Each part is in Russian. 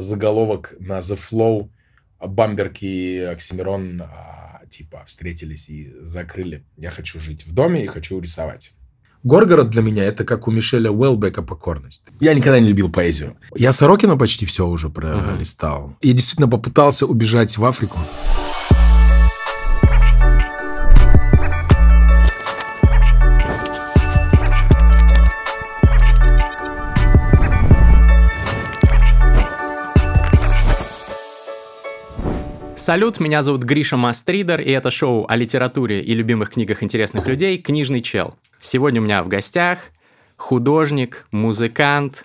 заголовок на The Flow. Бамберг и Оксимирон а, типа встретились и закрыли. Я хочу жить в доме и хочу рисовать. Горгород для меня это как у Мишеля Уэлбека покорность. Я никогда не любил поэзию. Я Сорокина почти все уже пролистал. Uh-huh. И действительно попытался убежать в Африку. Салют, меня зовут Гриша Мастридер, и это шоу о литературе и любимых книгах интересных людей «Книжный чел». Сегодня у меня в гостях художник, музыкант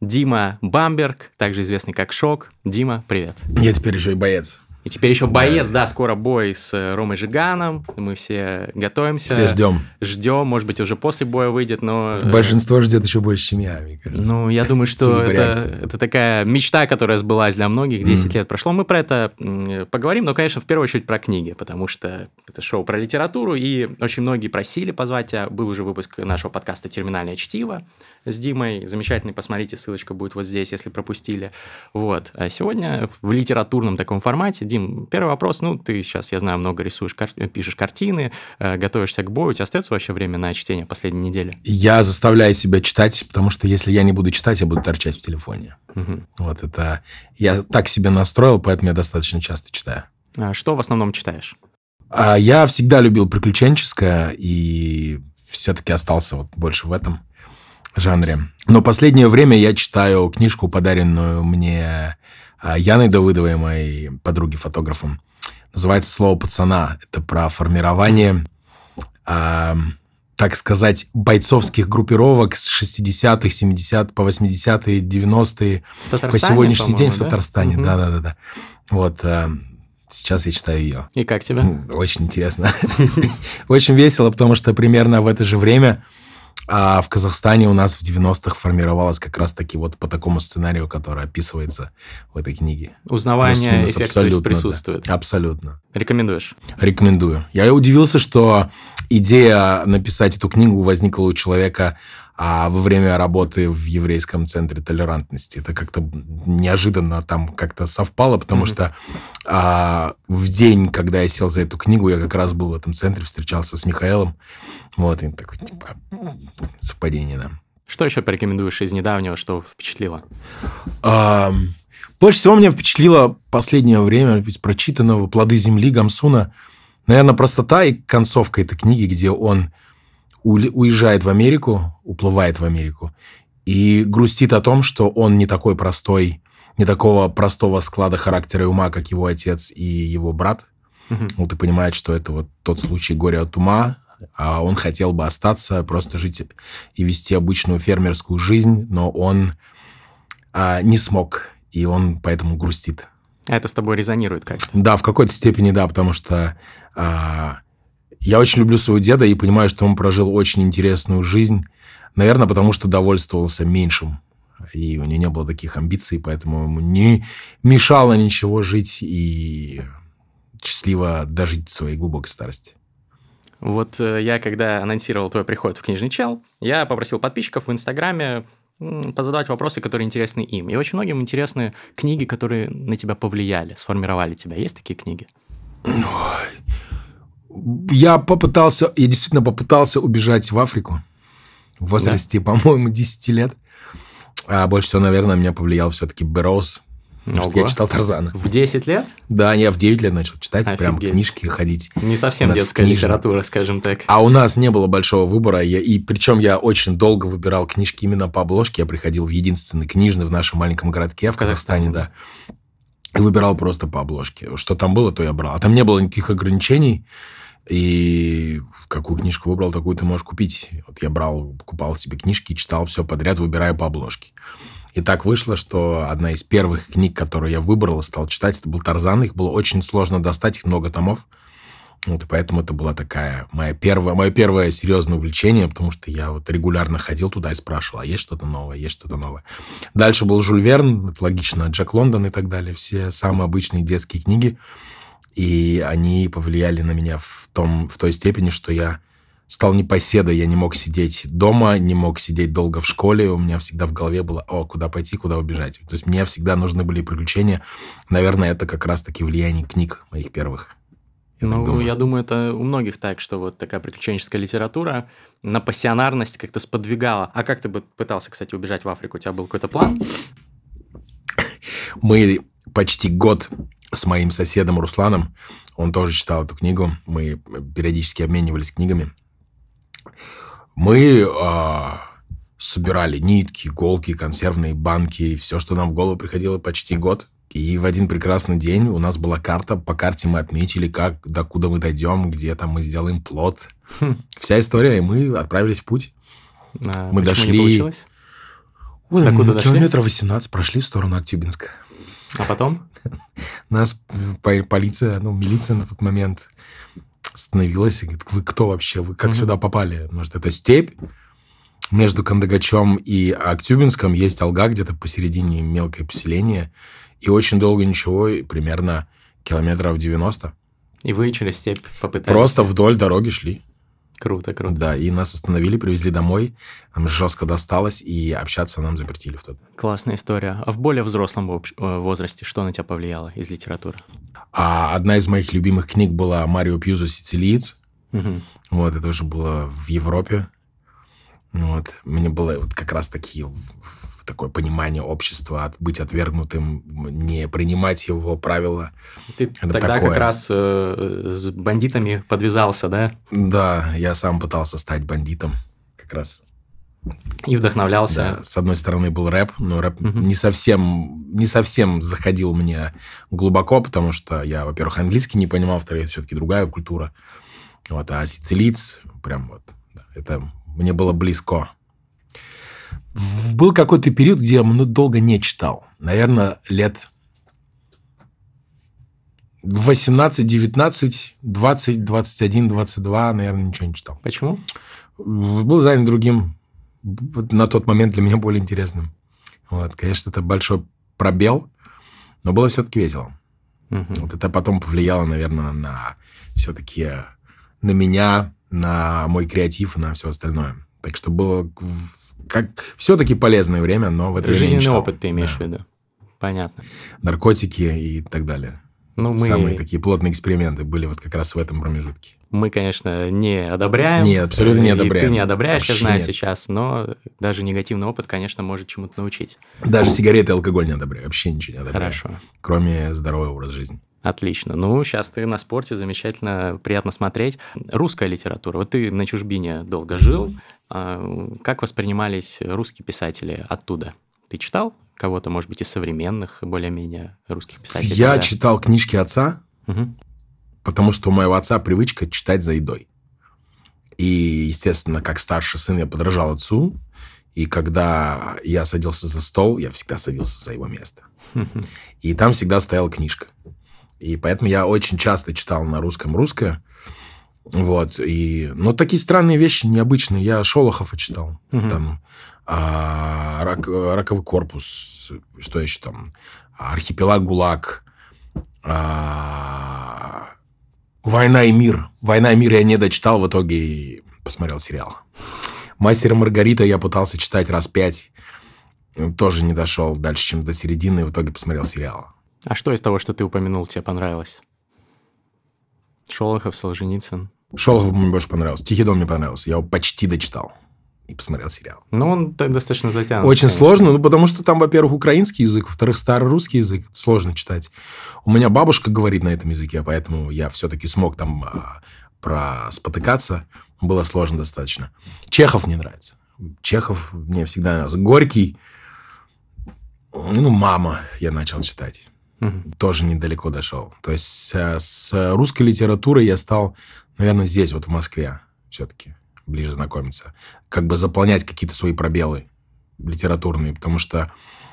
Дима Бамберг, также известный как Шок. Дима, привет. Я теперь еще и боец. И теперь еще боец, да, скоро бой с э, Ромой Жиганом. Мы все готовимся. Все ждем. Ждем, может быть, уже после боя выйдет, но... Э, Большинство ждет еще больше, чем я, мне кажется. Ну, я думаю, что это, это такая мечта, которая сбылась для многих. 10 mm. лет прошло. Мы про это поговорим, но, конечно, в первую очередь про книги, потому что это шоу про литературу, и очень многие просили позвать тебя. Был уже выпуск нашего подкаста «Терминальное чтиво» с Димой. Замечательный, посмотрите, ссылочка будет вот здесь, если пропустили. Вот. А сегодня в литературном таком формате, Дим, первый вопрос. Ну, ты сейчас, я знаю, много рисуешь, кар... пишешь картины, э, готовишься к бою. У тебя остается вообще время на чтение последней недели? Я заставляю себя читать, потому что если я не буду читать, я буду торчать в телефоне. Угу. Вот это... Я так себе настроил, поэтому я достаточно часто читаю. А что в основном читаешь? А я всегда любил приключенческое и все-таки остался вот больше в этом жанре. Но последнее время я читаю книжку, подаренную мне а, Яной Давыдовой, моей подруги фотографом. Называется «Слово пацана». Это про формирование, э, так сказать, бойцовских группировок с 60-х, 70 по 80-е, 90-е, по сегодняшний день в Татарстане. Да-да-да. Вот, э, Сейчас я читаю ее. И как тебе? Очень интересно. Очень весело, потому что примерно в это же время а в Казахстане у нас в 90-х формировалось как раз-таки вот по такому сценарию, который описывается в этой книге. Узнавание, эффект абсолютно, присутствует. Да, абсолютно. Рекомендуешь? Рекомендую. Я удивился, что идея написать эту книгу возникла у человека, а во время работы в еврейском центре толерантности. Это как-то неожиданно там как-то совпало, потому mm-hmm. что а, в день, когда я сел за эту книгу, я как раз был в этом центре, встречался с Михаилом. Вот, и такой, типа, совпадение, да. Что еще порекомендуешь из недавнего, что впечатлило? А, больше всего меня впечатлило последнее время ведь прочитанного «Плоды земли» Гамсуна. Наверное, простота и концовка этой книги, где он уезжает в Америку, уплывает в Америку, и грустит о том, что он не такой простой, не такого простого склада характера и ума, как его отец и его брат. Угу. Вот и понимает, что это вот тот случай горя от ума, а он хотел бы остаться, просто жить и вести обычную фермерскую жизнь, но он а, не смог, и он поэтому грустит. А это с тобой резонирует как-то? Да, в какой-то степени да, потому что а, я очень люблю своего деда и понимаю, что он прожил очень интересную жизнь. Наверное, потому что довольствовался меньшим. И у него не было таких амбиций, поэтому ему не мешало ничего жить и счастливо дожить своей глубокой старости. Вот э, я, когда анонсировал твой приход в книжный чел, я попросил подписчиков в Инстаграме позадавать вопросы, которые интересны им. И очень многим интересны книги, которые на тебя повлияли, сформировали тебя. Есть такие книги? Ой, я попытался, я действительно попытался убежать в Африку в возрасте, да. по-моему, 10 лет. А больше всего, наверное, меня повлиял все-таки Бэрроуз. Потому что я читал Тарзана. В 10 лет? Да, я в 9 лет начал читать, Офигеть. прям книжки ходить. Не совсем детская книжно. литература, скажем так. А у нас не было большого выбора, я, и причем я очень долго выбирал книжки именно по обложке. Я приходил в единственный книжный в нашем маленьком городке в, Казахстане, да. И выбирал просто по обложке. Что там было, то я брал. А там не было никаких ограничений. И какую книжку выбрал, такую ты можешь купить. Вот я брал, покупал себе книжки, читал все подряд, выбирая по обложке. И так вышло, что одна из первых книг, которую я выбрал и стал читать, это был Тарзан. Их было очень сложно достать, их много томов. Вот, и поэтому это была такая моя первая, мое первое серьезное увлечение, потому что я вот регулярно ходил туда и спрашивал, а есть что-то новое, есть что-то новое. Дальше был Жюль Верн, это логично, Джек Лондон и так далее. Все самые обычные детские книги. И они повлияли на меня в, том, в той степени, что я стал непоседой, я не мог сидеть дома, не мог сидеть долго в школе, у меня всегда в голове было, о, куда пойти, куда убежать. То есть мне всегда нужны были приключения. Наверное, это как раз-таки влияние книг моих первых. Я ну, думаю. я думаю, это у многих так, что вот такая приключенческая литература на пассионарность как-то сподвигала. А как ты бы пытался, кстати, убежать в Африку? У тебя был какой-то план? Мы почти год с моим соседом Русланом, он тоже читал эту книгу, мы периодически обменивались книгами. Мы а, собирали нитки, иголки, консервные банки, и все, что нам в голову приходило почти год. И в один прекрасный день у нас была карта, по карте мы отметили, как, докуда мы дойдем, где там мы сделаем плод. Хм. Вся история, и мы отправились в путь. А, мы дошли... Не получилось? Ой, километров 18 прошли в сторону Актюбинска. А потом? Нас полиция, ну, милиция на тот момент остановилась и говорит, вы кто вообще? Вы как угу. сюда попали? Может, это степь? Между Кандагачом и Актюбинском есть Алга, где-то посередине мелкое поселение. И очень долго ничего, примерно километров 90. И вы через степь попытались? Просто вдоль дороги шли. Круто, круто. Да, и нас остановили, привезли домой, нам жестко досталось, и общаться нам запретили в тот. Классная история. А в более взрослом э, возрасте что на тебя повлияло из литературы? А одна из моих любимых книг была Марио Пьюзо «Сицилиец». Угу. Вот, это уже было в Европе. Вот, мне было вот как раз таки такое понимание общества, от, быть отвергнутым, не принимать его правила. Ты Это тогда такое. как раз э, с бандитами подвязался, да? Да, я сам пытался стать бандитом как раз. И вдохновлялся. Да, с одной стороны был рэп, но рэп угу. не совсем не совсем заходил мне глубоко, потому что я, во-первых, английский не понимал, во-вторых, это все-таки другая культура. Вот, а сицилиец, прям вот, да, это мне было близко был какой-то период, где я долго не читал. Наверное, лет 18, 19, 20, 21, 22, наверное, ничего не читал. Почему? Был занят другим, на тот момент для меня более интересным. Вот, конечно, это большой пробел, но было все-таки весело. Угу. Вот это потом повлияло, наверное, на все-таки на меня, на мой креатив и на все остальное. Так что было как все-таки полезное время, но в это Жизненный время опыт ты имеешь да. в виду. Понятно. Наркотики и так далее. Ну, мы... Самые такие плотные эксперименты были вот как раз в этом промежутке. Мы, конечно, не одобряем. Нет, абсолютно не одобряем. И ты не одобряешь, Вообще я знаю нет. сейчас, но даже негативный опыт, конечно, может чему-то научить. Даже сигареты и алкоголь не одобряю. Вообще ничего не одобряю. Хорошо. Кроме здорового образа жизни. Отлично. Ну, сейчас ты на спорте, замечательно, приятно смотреть. Русская литература. Вот ты на чужбине долго жил. А, как воспринимались русские писатели оттуда? Ты читал кого-то, может быть, из современных, более-менее русских писателей? Я да? читал книжки отца, угу. потому что у моего отца привычка читать за едой. И, естественно, как старший сын я подражал отцу. И когда я садился за стол, я всегда садился за его место. И там всегда стояла книжка. И поэтому я очень часто читал на русском русское. Вот. И, но такие странные вещи, необычные. Я Шолохова читал. Угу. Там а, рак, раковый корпус, что еще там? Архипелаг ГУЛАГ. А, Война и мир. Война и мир я не дочитал, в итоге посмотрел сериал. Мастера Маргарита я пытался читать раз пять. Тоже не дошел дальше, чем до середины, и в итоге посмотрел сериал. А что из того, что ты упомянул, тебе понравилось? Шолохов, Солженицын. Шолохов мне больше понравился. Тихий дом мне понравился. Я его почти дочитал и посмотрел сериал. Ну, он достаточно затянут. Очень конечно. сложно, ну, потому что там, во-первых, украинский язык, во-вторых, старый русский язык. Сложно читать. У меня бабушка говорит на этом языке, поэтому я все-таки смог там а, про спотыкаться. Было сложно достаточно. Чехов мне нравится. Чехов мне всегда нравился. Горький. Ну, мама я начал читать угу. тоже недалеко дошел. То есть э, с русской литературой я стал, наверное, здесь, вот в Москве все-таки ближе знакомиться. Как бы заполнять какие-то свои пробелы литературные, потому что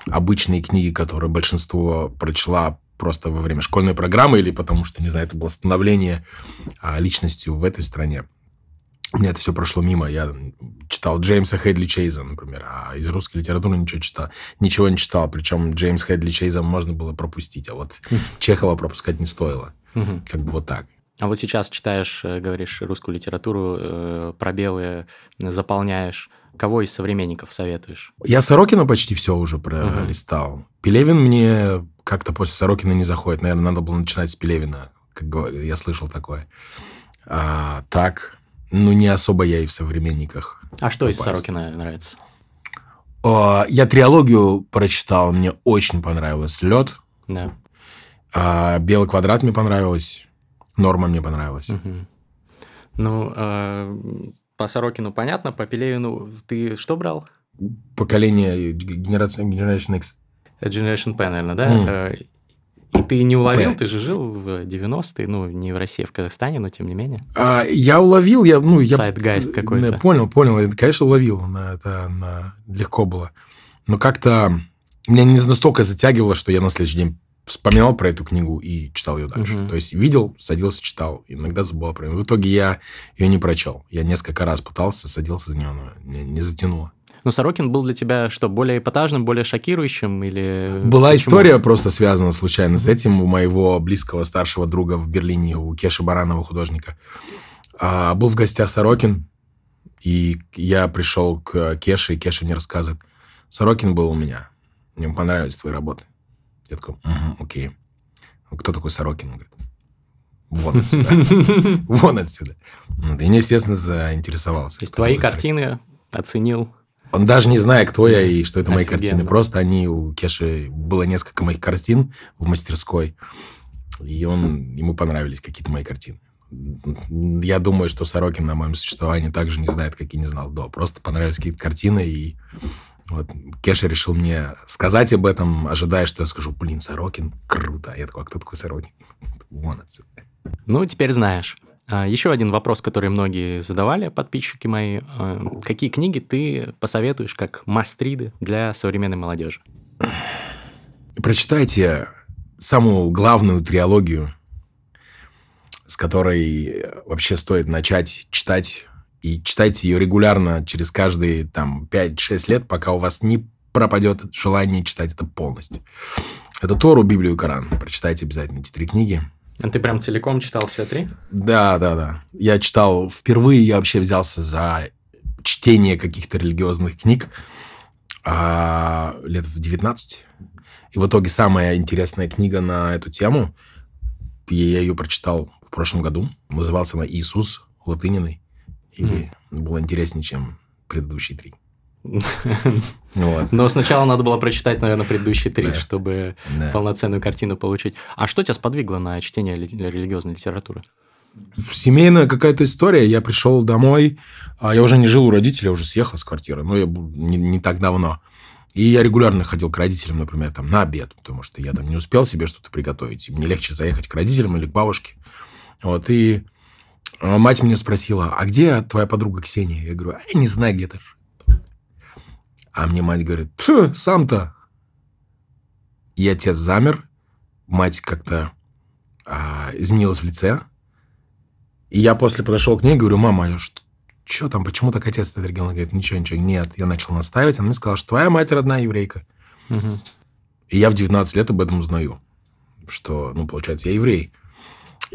обычные книги, которые большинство прочла просто во время школьной программы или потому что, не знаю, это было становление а, личностью в этой стране, у меня это все прошло мимо. Я читал Джеймса Хедли Чейза, например, а из русской литературы ничего читал, ничего не читал. Причем Джеймс Хедли Чейза можно было пропустить, а вот Чехова пропускать не стоило. Как бы вот так. А вот сейчас читаешь, э, говоришь, русскую литературу, э, пробелы заполняешь. Кого из современников советуешь? Я Сорокина почти все уже пролистал. Угу. Пелевин мне как-то после Сорокина не заходит. Наверное, надо было начинать с Пелевина. Как я слышал такое. А, так, ну, не особо я и в современниках. А что попасть. из Сорокина нравится? О, я триологию прочитал, мне очень понравилось. Лед. Да. А, Белый квадрат мне понравилось. Норма мне понравилась. Угу. Ну, э, по Сорокину понятно, по Пелевину ты что брал? Поколение Generation, Generation X. Generation P, наверное, да? Mm. Ты не уловил, ты же жил в 90-е, ну, не в России, а в Казахстане, но тем не менее. А, я уловил, я, ну, я... Zeitgeist какой-то. Понял, понял, конечно, уловил, на, это на, легко было. Но как-то меня не настолько затягивало, что я на следующий день вспоминал про эту книгу и читал ее дальше. Угу. То есть видел, садился, читал. Иногда забывал про нее. В итоге я ее не прочел. Я несколько раз пытался, садился за нее, но не, не затянуло. Но Сорокин был для тебя что, более эпатажным, более шокирующим или... Была Почему? история просто связана случайно с этим у моего близкого старшего друга в Берлине, у Кеши Баранова, художника. А, был в гостях Сорокин, и я пришел к Кеше, и Кеша мне рассказывает, Сорокин был у меня, мне понравились твои работы. Я такой, угу, окей. Кто такой Сорокин? Он говорит, вон отсюда. Вон отсюда. И мне, естественно, заинтересовался. То есть твои картины оценил? Он даже не знает, кто я и что это мои картины. Просто они, у Кеши было несколько моих картин в мастерской, и он, ему понравились какие-то мои картины. Я думаю, что Сорокин на моем существовании также не знает, как и не знал до. Просто понравились какие-то картины, и вот Кеша решил мне сказать об этом, ожидая, что я скажу, блин, Сорокин, круто. Я такой, а кто такой Сорокин? Вон отсюда. Ну, теперь знаешь. А, еще один вопрос, который многие задавали, подписчики мои. А, какие книги ты посоветуешь как мастриды для современной молодежи? Прочитайте самую главную триологию, с которой вообще стоит начать читать и читайте ее регулярно через каждые там 5-6 лет, пока у вас не пропадет желание читать это полностью. Это Тору, Библию и Коран. Прочитайте обязательно эти три книги. А ты прям целиком читал все три? Да, да, да. Я читал... Впервые я вообще взялся за чтение каких-то религиозных книг а, лет в 19. И в итоге самая интересная книга на эту тему, я ее прочитал в прошлом году. Назывался она «Иисус» латыниной. Или mm. было интереснее, чем предыдущие три. Вот. Но сначала надо было прочитать, наверное, предыдущие три, да. чтобы да. полноценную картину получить. А что тебя сподвигло на чтение религиозной литературы? Семейная какая-то история. Я пришел домой, а я уже не жил у родителей, уже съехал с квартиры, но я не, не так давно. И я регулярно ходил к родителям, например, там, на обед, потому что я там не успел себе что-то приготовить. И мне легче заехать к родителям или к бабушке. Вот, и а мать меня спросила, а где твоя подруга Ксения? Я говорю, а я не знаю, где-то. А мне мать говорит, сам-то. И отец замер, мать как-то а, изменилась в лице. И я после подошел к ней и говорю, мама, что, что там, почему так отец отреагировал? Она говорит, ничего, ничего, нет. Я начал настаивать, она мне сказала, что твоя мать родная еврейка. Угу. И я в 19 лет об этом узнаю, что, ну, получается, я еврей.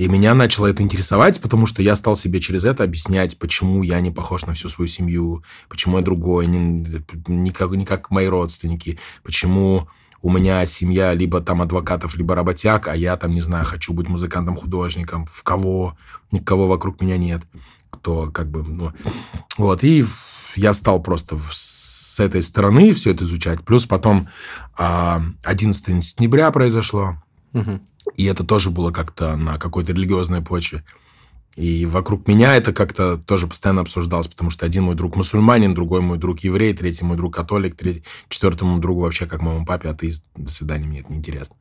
И меня начало это интересовать, потому что я стал себе через это объяснять, почему я не похож на всю свою семью, почему я другой, не, не, как, не как мои родственники, почему у меня семья либо там адвокатов, либо работяг, а я там, не знаю, хочу быть музыкантом-художником, в кого, никого вокруг меня нет, кто как бы, ну, вот, и я стал просто с этой стороны все это изучать, плюс потом 11 а, сентября произошло, угу. И это тоже было как-то на какой-то религиозной почве. И вокруг меня это как-то тоже постоянно обсуждалось, потому что один мой друг мусульманин, другой мой друг еврей, третий мой друг католик, третий, четвертому другу вообще как моему папе атеист. До свидания, мне это неинтересно.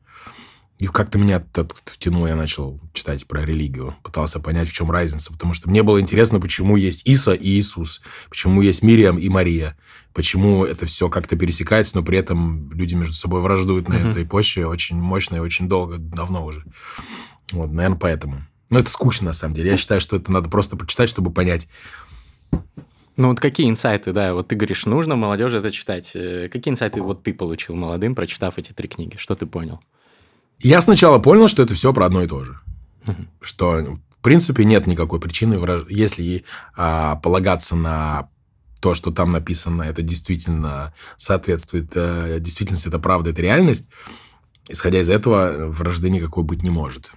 И как-то меня это втянуло, я начал читать про религию. Пытался понять, в чем разница. Потому что мне было интересно, почему есть Иса и Иисус. Почему есть Мириам и Мария. Почему это все как-то пересекается, но при этом люди между собой враждуют на mm-hmm. этой почве очень мощно и очень долго, давно уже. Вот, наверное, поэтому. Но это скучно, на самом деле. Я считаю, что это надо просто почитать, чтобы понять. Ну вот какие инсайты, да, вот ты говоришь, нужно молодежи это читать. Э, какие инсайты вот ты получил молодым, прочитав эти три книги? Что ты понял? Я сначала понял, что это все про одно и то же. Что В принципе, нет никакой причины, если а, полагаться на то, что там написано, это действительно соответствует э, действительности, это правда, это реальность. Исходя из этого, вражды никакой быть не может.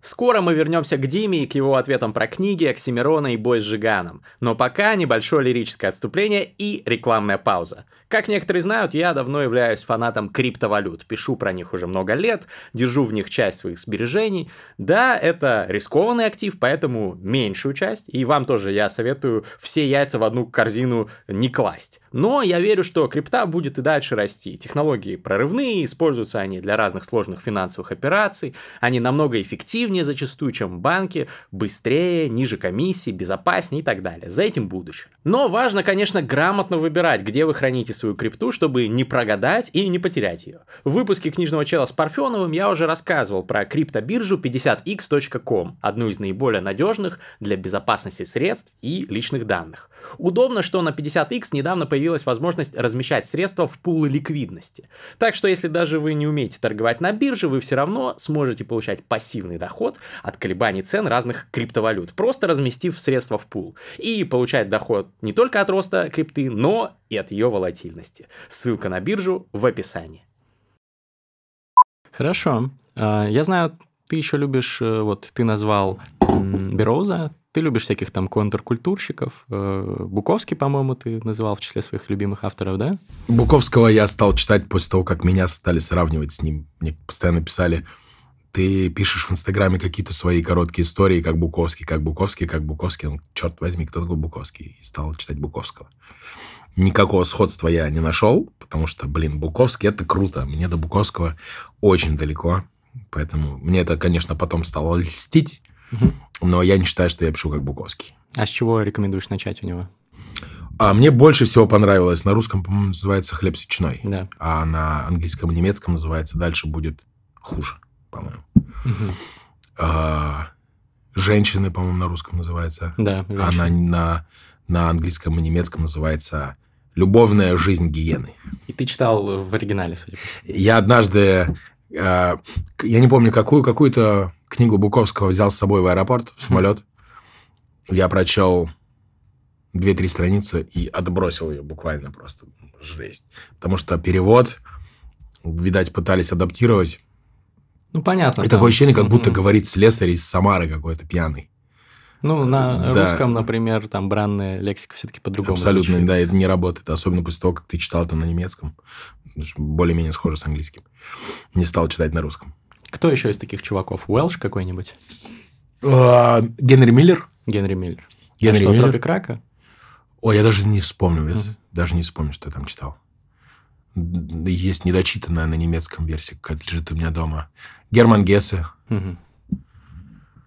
Скоро мы вернемся к Диме и к его ответам про книги, Оксимирона и бой с Жиганом. Но пока небольшое лирическое отступление и рекламная пауза. Как некоторые знают, я давно являюсь фанатом криптовалют. Пишу про них уже много лет, держу в них часть своих сбережений. Да, это рискованный актив, поэтому меньшую часть. И вам тоже я советую все яйца в одну корзину не класть. Но я верю, что крипта будет и дальше расти. Технологии прорывные, используются они для разных сложных финансовых операций. Они намного эффективнее зачастую, чем банки, быстрее, ниже комиссии, безопаснее и так далее. За этим будущее. Но важно, конечно, грамотно выбирать, где вы храните свою крипту, чтобы не прогадать и не потерять ее. В выпуске книжного чела с Парфеновым я уже рассказывал про криптобиржу 50x.com, одну из наиболее надежных для безопасности средств и личных данных. Удобно, что на 50x недавно появилась возможность размещать средства в пулы ликвидности. Так что если даже вы не умеете торговать на бирже, вы все равно сможете получать пассивный доход от колебаний цен разных криптовалют, просто разместив средства в пул. И получать доход не только от роста крипты, но и от ее волатильности. Ссылка на биржу в описании. Хорошо. А, я знаю, ты еще любишь, э, вот ты назвал Бероуза, ты любишь всяких там контркультурщиков. Э, Буковский, по-моему, ты называл в числе своих любимых авторов, да? Буковского я стал читать после того, как меня стали сравнивать с ним. Мне постоянно писали, ты пишешь в Инстаграме какие-то свои короткие истории, как Буковский, как Буковский, как Буковский. Ну, черт возьми, кто такой Буковский? И стал читать Буковского. Никакого сходства я не нашел, потому что, блин, Буковский — это круто. Мне до Буковского очень далеко. Поэтому мне это, конечно, потом стало льстить. Угу. Но я не считаю, что я пишу как Буковский. А с чего рекомендуешь начать у него? А мне больше всего понравилось. На русском, по-моему, называется «Хлеб сечной». Да. А на английском и немецком называется «Дальше будет хуже», по-моему. Угу. А, «Женщины», по-моему, на русском называется. Да, женщины. А на, на, на английском и немецком называется «Любовная жизнь гиены». И ты читал в оригинале, судя по всему. Я однажды... А, я не помню, какую, какую-то книгу Буковского взял с собой в аэропорт, в самолет. Я прочел две-три страницы и отбросил ее буквально просто. Жесть. Потому что перевод, видать, пытались адаптировать. Ну, понятно. И там. такое ощущение, как будто говорит слесарь из Самары какой-то пьяный. Ну, на да. русском, например, там бранная лексика все-таки по-другому Абсолютно, звучит. да, это не работает. Особенно после того, как ты читал это на немецком. Более-менее схоже с английским. Не стал читать на русском. Кто еще из таких чуваков? Уэлш какой-нибудь? А, Генри Миллер. Генри Миллер. Генри а что, Миллер. Тропик Рака? Ой, я даже не вспомню, mm-hmm. даже не вспомню, что я там читал. Есть недочитанная на немецком версии, как лежит у меня дома. Герман Гессе. Mm-hmm.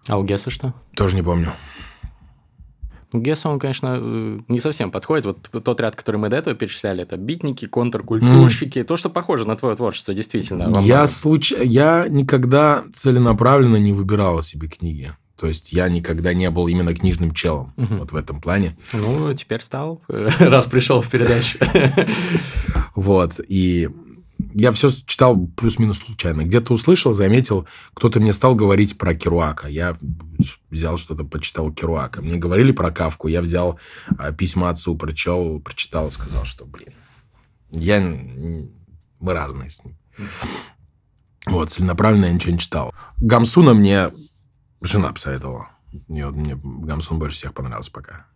А у Гесса что? Тоже не помню. Гесса, он, конечно, э, не совсем подходит. Вот тот ряд, который мы до этого перечисляли, это битники, контркультурщики. Mm. То, что похоже на твое творчество, действительно. Я, случ... я никогда целенаправленно не выбирал себе книги. То есть я никогда не был именно книжным челом угу. вот в этом плане. Ну, теперь стал, раз пришел в передачу. Вот. И я все читал плюс-минус случайно. Где-то услышал, заметил, кто-то мне стал говорить про Керуака. Я взял что-то, почитал Керуака. Мне говорили про Кавку, я взял а, письма отцу, прочел, прочитал, сказал, что, блин, я... мы разные с ним. Вот, целенаправленно я ничего не читал. Гамсуна мне жена посоветовала. И вот мне Гамсун больше всех понравился пока.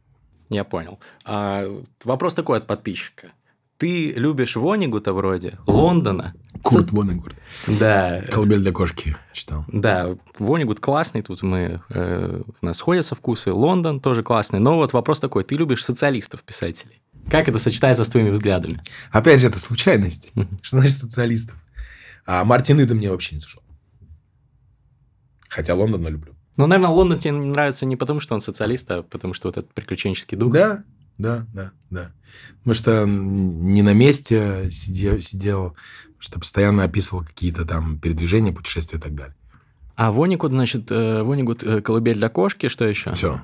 Я понял. А, вопрос такой от подписчика ты любишь Вонигута вроде, Лондона. Курт Вонигут. Да. Колыбель для кошки читал. Да, Вонигут классный, тут мы, э, у нас сходятся вкусы. Лондон тоже классный. Но вот вопрос такой, ты любишь социалистов-писателей? Как это сочетается с твоими взглядами? Опять же, это случайность. Что значит социалистов? А Мартин Ида мне вообще не зашел. Хотя Лондона люблю. Ну, наверное, Лондон тебе нравится не потому, что он социалист, а потому что вот этот приключенческий дух. Да, да, да, да. Потому что не на месте сидел, сидел что постоянно описывал какие-то там передвижения, путешествия и так далее. А Вонигут, значит, э, Вонигут э, «Колыбель для кошки», что еще? Все.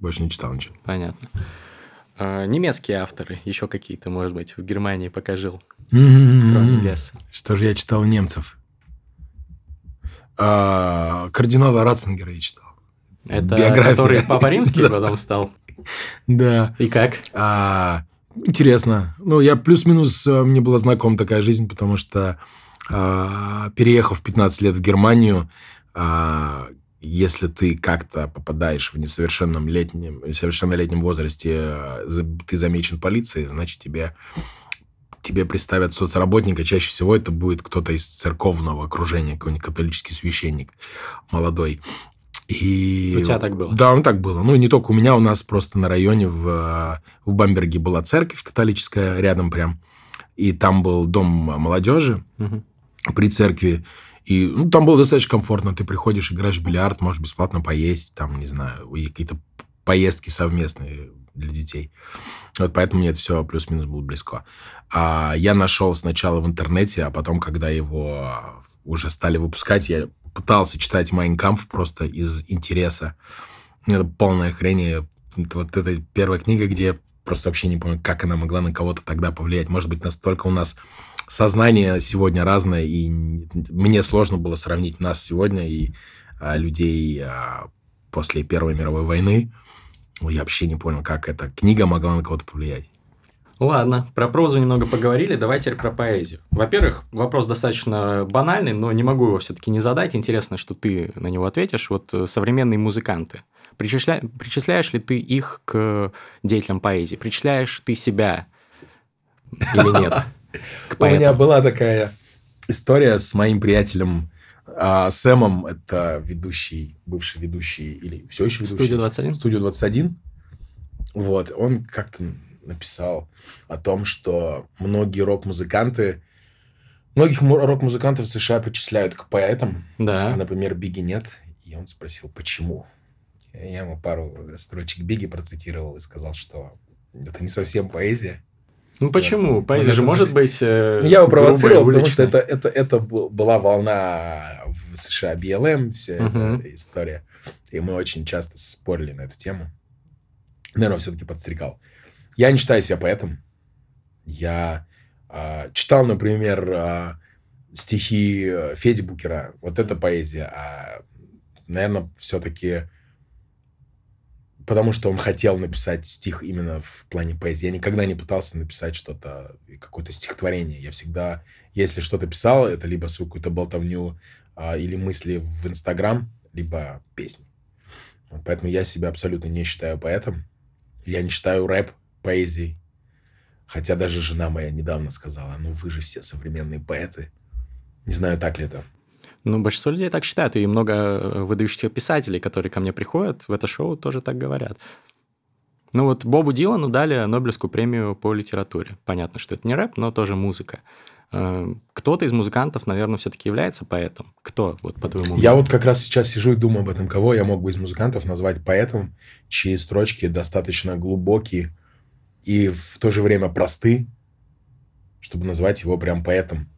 Больше не читал ничего. Понятно. А, немецкие авторы, еще какие-то, может быть, в Германии пока жил. Кроме Гесса. Что же я читал немцев? А, кардинала Ратцингера я читал. Это Биография. который Папа Римский потом стал? Да. И как? А, интересно. Ну, я плюс-минус, э, мне была знакома такая жизнь, потому что а, переехав 15 лет в Германию, а, если ты как-то попадаешь в несовершенном летнем, несовершеннолетнем возрасте, э, ты замечен полицией, значит, тебе тебе представят соцработника, чаще всего это будет кто-то из церковного окружения, какой-нибудь католический священник молодой. И... У тебя так было? Да, ну так было. Ну, не только у меня, у нас просто на районе в, в Бамберге была церковь католическая рядом прям. И там был дом молодежи угу. при церкви. И ну, там было достаточно комфортно. Ты приходишь, играешь в бильярд, можешь бесплатно поесть, там, не знаю, какие-то поездки совместные для детей. Вот поэтому мне это все плюс-минус было близко. А я нашел сначала в интернете, а потом, когда его уже стали выпускать, я пытался читать Майнкамф просто из интереса. Это полная хрень. Вот эта первая книга, где я просто вообще не помню, как она могла на кого-то тогда повлиять. Может быть, настолько у нас сознание сегодня разное, и мне сложно было сравнить нас сегодня и а, людей а, после Первой мировой войны. Я вообще не понял, как эта книга могла на кого-то повлиять. Ладно, про прозу немного поговорили, давайте про поэзию. Во-первых, вопрос достаточно банальный, но не могу его все-таки не задать. Интересно, что ты на него ответишь. Вот э, современные музыканты. Причисля... Причисляешь ли ты их к деятелям поэзии? Причисляешь ты себя или нет? У меня была такая история с моим приятелем а, Сэмом. Это ведущий, бывший ведущий, или все еще ведущий. Студия 21? Студию 21. Вот, он как-то написал о том, что многие рок-музыканты, многих рок-музыкантов в США причисляют к поэтам, да. а, например, Биги нет. И он спросил, почему? Я ему пару строчек Биги процитировал и сказал, что это не совсем поэзия. Ну почему? Поэзия же может быть э, Я его провоцировал, грубой, потому что это, это, это была волна в США BLM, вся uh-huh. эта история. И мы очень часто спорили на эту тему. Наверное, все-таки подстрекал. Я не считаю себя поэтом. Я э, читал, например, э, стихи Феди Букера. Вот это поэзия. А, наверное, все-таки потому что он хотел написать стих именно в плане поэзии. Я никогда не пытался написать что-то, какое-то стихотворение. Я всегда, если что-то писал, это либо свою какую-то болтовню а, или мысли в Инстаграм, либо песни. Поэтому я себя абсолютно не считаю поэтом. Я не считаю рэп поэзией. Хотя даже жена моя недавно сказала, ну вы же все современные поэты. Не знаю, так ли это. Ну, большинство людей так считают, и много э, выдающихся писателей, которые ко мне приходят в это шоу, тоже так говорят. Ну вот Бобу Дилану дали Нобелевскую премию по литературе. Понятно, что это не рэп, но тоже музыка. Э, кто-то из музыкантов, наверное, все-таки является поэтом. Кто, вот по твоему Я вот как раз сейчас сижу и думаю об этом, кого я мог бы из музыкантов назвать поэтом, чьи строчки достаточно глубокие, и в то же время просты, чтобы назвать его прям поэтом.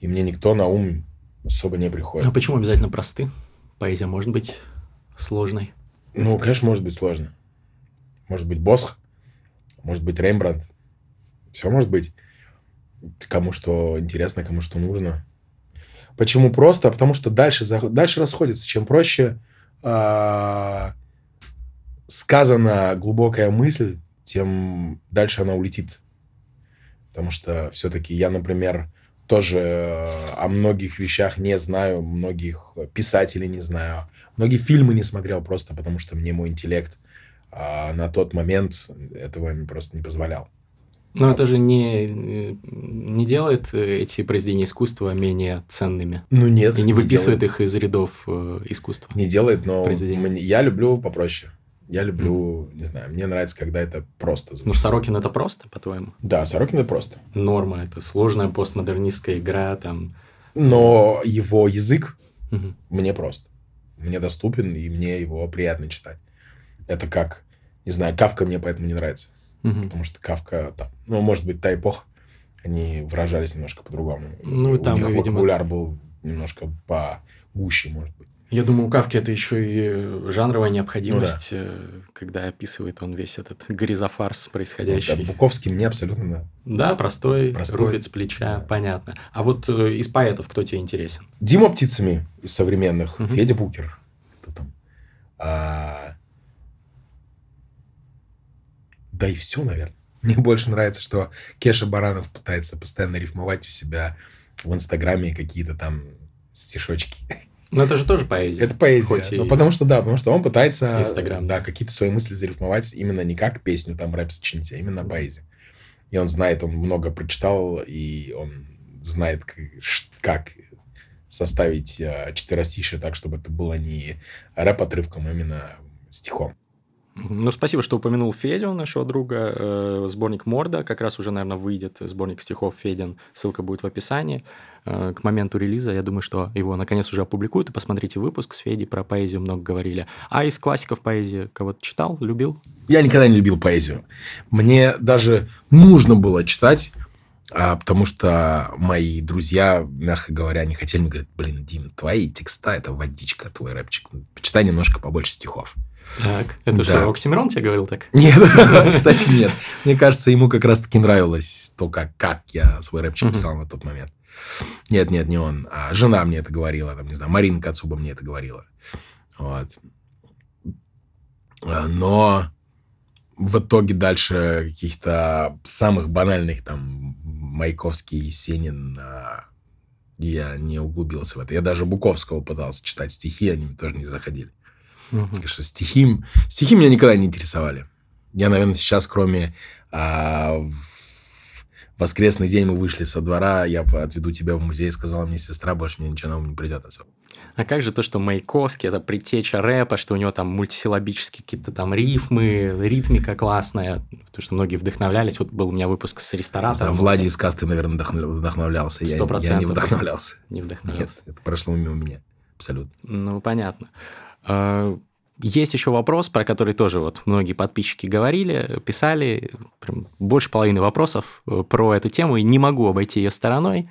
И мне никто на ум особо не приходит. А почему обязательно просты? Поэзия может быть сложной. Ну, конечно, может быть сложно. Может быть Босх, может быть Рембрандт. Все может быть. Кому что интересно, кому что нужно. Почему просто? Потому что дальше, дальше расходится. Чем проще э, сказана глубокая мысль, тем дальше она улетит. Потому что все-таки я, например, тоже э, о многих вещах не знаю, многих писателей не знаю, многие фильмы не смотрел просто потому, что мне мой интеллект а на тот момент этого просто не позволял. Но это же не, не делает эти произведения искусства менее ценными. Ну нет. И не, не выписывает делает. их из рядов э, искусства. Не делает, но я люблю попроще. Я люблю, не знаю, мне нравится, когда это просто звучит. Ну, Сорокин это просто, по-твоему? Да, Сорокин это просто. Норма, это сложная постмодернистская игра, там. Но его язык mm-hmm. мне просто. Мне доступен, и мне его приятно читать. Это как, не знаю, Кавка мне поэтому не нравится. Mm-hmm. Потому что Кавка, там, ну, может быть, та эпоха, они выражались немножко по-другому. Ну, и там, У них видимо... вокабуляр был немножко по гуще, может быть. Я думаю, у Кавки это еще и жанровая необходимость, ну, да. когда описывает он весь этот гризофарс происходящий. Да, Буковский мне абсолютно... Да, простой, простой. рубит с плеча, да. понятно. А вот э, из поэтов кто тебе интересен? Дима Птицами из современных, угу. Федя Букер. Кто там? А... Да и все, наверное. Мне больше нравится, что Кеша Баранов пытается постоянно рифмовать у себя в Инстаграме какие-то там стишочки. Ну, это же тоже поэзия. Это поэзия. Хоть ну, и... потому что, да, потому что он пытается Инстаграм. Да, какие-то свои мысли зарифмовать именно не как песню, там, рэп сочинить, а именно поэзия. И он знает, он много прочитал, и он знает, как составить э, четверостишие так, чтобы это было не рэп-отрывком, а именно стихом. Ну, спасибо, что упомянул Федю, нашего друга. Э, сборник Морда как раз уже, наверное, выйдет. Сборник стихов Федин. Ссылка будет в описании. Э, к моменту релиза, я думаю, что его наконец уже опубликуют. И посмотрите выпуск с Феди про поэзию много говорили. А из классиков поэзии кого-то читал, любил? Я никогда не любил поэзию. Мне даже нужно было читать, а, потому что мои друзья, мягко говоря, не хотели. Мне говорят, блин, Дим, твои текста – это водичка, твой рэпчик. Почитай немножко побольше стихов. Так, это да. что, Оксимирон тебе говорил так? Нет, кстати, нет. Мне кажется, ему как раз-таки нравилось то, как, как я свой рэпчик писал на тот момент. Нет, нет, не он. А жена мне это говорила, там, не знаю, Марина Кацуба мне это говорила. Вот. А, но в итоге дальше каких-то самых банальных, там, Маяковский, Есенин, а, я не углубился в это. Я даже Буковского пытался читать стихи, они тоже не заходили. Угу. Конечно, стихи, стихи меня никогда не интересовали. Я, наверное, сейчас, кроме а, в воскресный день мы вышли со двора, я отведу тебя в музей, сказала мне сестра, больше мне ничего нового не придет особо. А как же то, что Маяковский – это предтеча рэпа, что у него там мультисилабические какие-то там рифмы, ритмика классная, то, что многие вдохновлялись. Вот был у меня выпуск с ресторатором. Да, Влади из касты, наверное, вдохновлялся. 100%. Я, я не вдохновлялся. Не вдохновлялся. Нет, это прошло мимо меня. Абсолютно. Ну, понятно. А, есть еще вопрос, про который тоже вот многие подписчики говорили, писали, прям больше половины вопросов э, про эту тему, и не могу обойти ее стороной.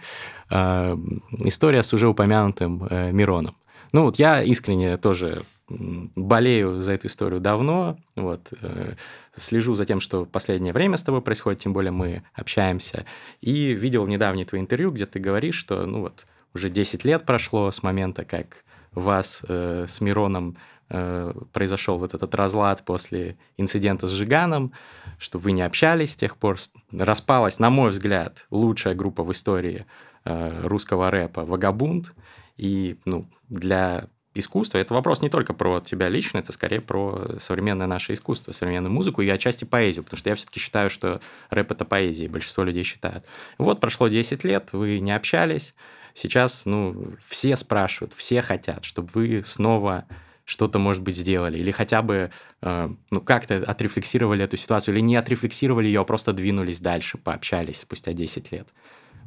А, история с уже упомянутым э, Мироном. Ну вот я искренне тоже болею за эту историю давно, вот, э, слежу за тем, что в последнее время с тобой происходит, тем более мы общаемся, и видел недавнее твое интервью, где ты говоришь, что, ну вот, уже 10 лет прошло с момента, как вас э, с Мироном э, произошел вот этот разлад после инцидента с Жиганом, что вы не общались с тех пор. Распалась, на мой взгляд, лучшая группа в истории э, русского рэпа «Вагабунт». И ну, для искусства это вопрос не только про тебя лично, это скорее про современное наше искусство, современную музыку и отчасти поэзию, потому что я все-таки считаю, что рэп – это поэзия, большинство людей считают. Вот прошло 10 лет, вы не общались, Сейчас, ну, все спрашивают, все хотят, чтобы вы снова что-то, может быть, сделали, или хотя бы, э, ну, как-то отрефлексировали эту ситуацию, или не отрефлексировали ее, а просто двинулись дальше, пообщались спустя 10 лет.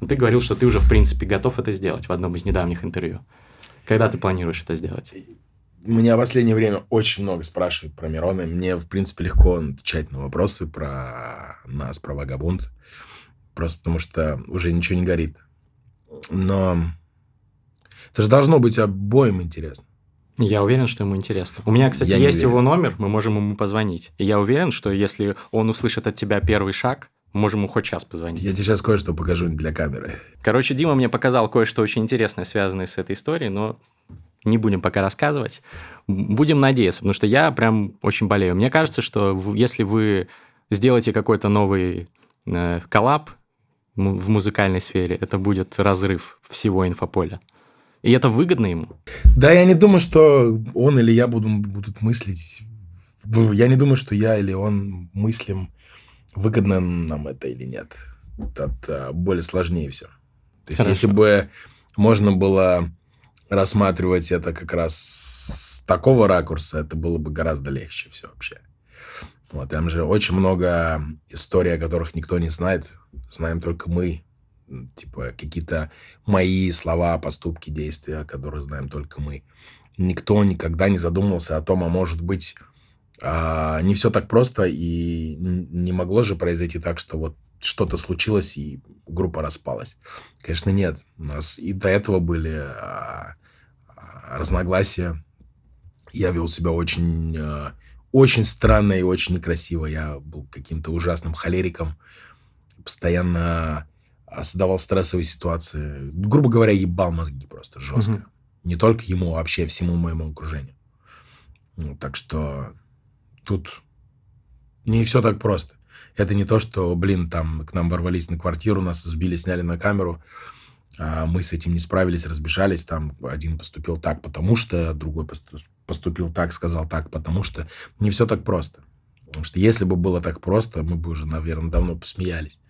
Ты говорил, что ты уже, в принципе, готов это сделать в одном из недавних интервью. Когда ты планируешь это сделать? Меня в последнее время очень много спрашивают про Мирона. Мне, в принципе, легко отвечать на вопросы про нас, про Вагабунт. Просто потому что уже ничего не горит. Но это же должно быть обоим интересно. Я уверен, что ему интересно. У меня, кстати, я есть его номер, мы можем ему позвонить. И я уверен, что если он услышит от тебя первый шаг, можем ему хоть сейчас позвонить. Я тебе сейчас кое-что покажу для камеры. Короче, Дима мне показал кое-что очень интересное, связанное с этой историей, но не будем пока рассказывать. Будем надеяться, потому что я прям очень болею. Мне кажется, что если вы сделаете какой-то новый э, коллаб, в музыкальной сфере, это будет разрыв всего инфополя. И это выгодно ему. Да, я не думаю, что он или я буду, будут мыслить. Я не думаю, что я или он мыслим, выгодно нам это или нет. Это более сложнее все. То есть, Хорошо. если бы можно было рассматривать это как раз с такого ракурса, это было бы гораздо легче все вообще. Вот, там же очень много историй, о которых никто не знает знаем только мы. Типа какие-то мои слова, поступки, действия, которые знаем только мы. Никто никогда не задумывался о том, а может быть, а, не все так просто, и не могло же произойти так, что вот что-то случилось, и группа распалась. Конечно, нет. У нас и до этого были а, разногласия. Я вел себя очень, э, очень странно и очень некрасиво. Я был каким-то ужасным холериком, постоянно создавал стрессовые ситуации. Грубо говоря, ебал мозги просто жестко. Угу. Не только ему, а вообще всему моему окружению. Ну, так что тут не все так просто. Это не то, что, блин, там к нам ворвались на квартиру, нас сбили, сняли на камеру, а мы с этим не справились, разбежались, там один поступил так, потому что, другой поступил так, сказал так, потому что. Не все так просто. Потому что если бы было так просто, мы бы уже, наверное, давно посмеялись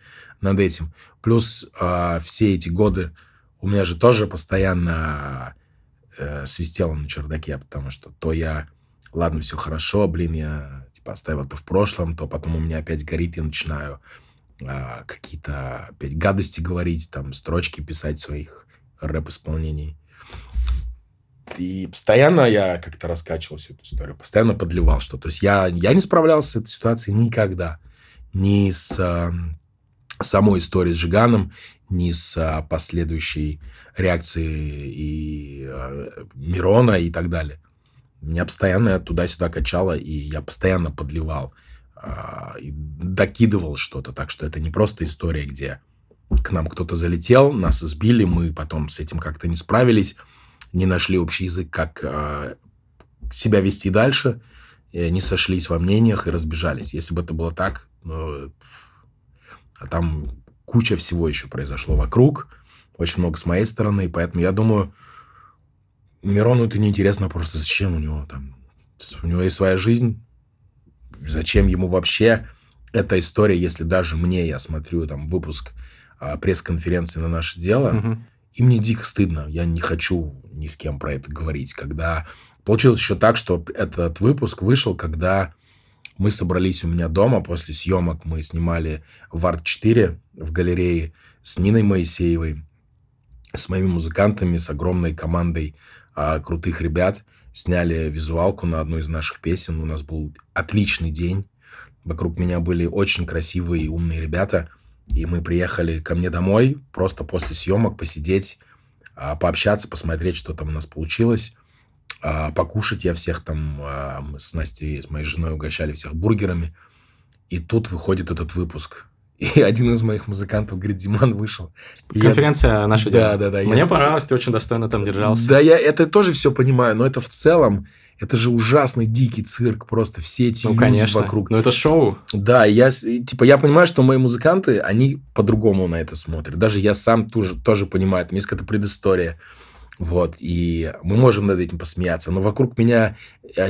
над этим. Плюс э, все эти годы у меня же тоже постоянно э, свистело на чердаке, потому что то я, ладно, все хорошо, блин, я типа оставил это в прошлом, то потом у меня опять горит, я начинаю э, какие-то опять гадости говорить, там строчки писать своих рэп-исполнений. И постоянно я как-то раскачивал всю эту историю, постоянно подливал что-то. То есть я, я не справлялся с этой ситуацией никогда. Ни с э, самой историей с Жиганом, ни с э, последующей реакцией и э, Мирона и так далее. Меня постоянно туда-сюда качало, и я постоянно подливал э, и докидывал что-то. Так что это не просто история, где к нам кто-то залетел, нас избили, мы потом с этим как-то не справились, не нашли общий язык, как э, себя вести дальше, не сошлись во мнениях и разбежались. Если бы это было так, ну, а там куча всего еще произошло вокруг, очень много с моей стороны, и поэтому я думаю, Мирону это неинтересно просто зачем у него там, у него есть своя жизнь, зачем ему вообще эта история, если даже мне, я смотрю там выпуск а, пресс-конференции на наше дело, угу. И мне дико стыдно, я не хочу ни с кем про это говорить, когда получилось еще так, что этот выпуск вышел, когда мы собрались у меня дома после съемок, мы снимали в Арт-4 в галерее с Ниной Моисеевой, с моими музыкантами, с огромной командой а, крутых ребят. Сняли визуалку на одну из наших песен. У нас был отличный день. Вокруг меня были очень красивые и умные ребята. И мы приехали ко мне домой просто после съемок посидеть, а, пообщаться, посмотреть, что там у нас получилось. А, покушать я всех там а, мы с Настей, с моей женой угощали всех бургерами. И тут выходит этот выпуск. И один из моих музыкантов, говорит, Диман вышел. Конференция я... наша. Да, да, да. Мне я... понравилось, ты очень достойно там держался. Да, я это тоже все понимаю, но это в целом, это же ужасный дикий цирк, просто все эти ну, люди конечно. вокруг. Ну, это шоу. Да, я, типа, я понимаю, что мои музыканты, они по-другому на это смотрят. Даже я сам тоже, тоже понимаю, там есть какая-то предыстория. Вот, и мы можем над этим посмеяться. Но вокруг меня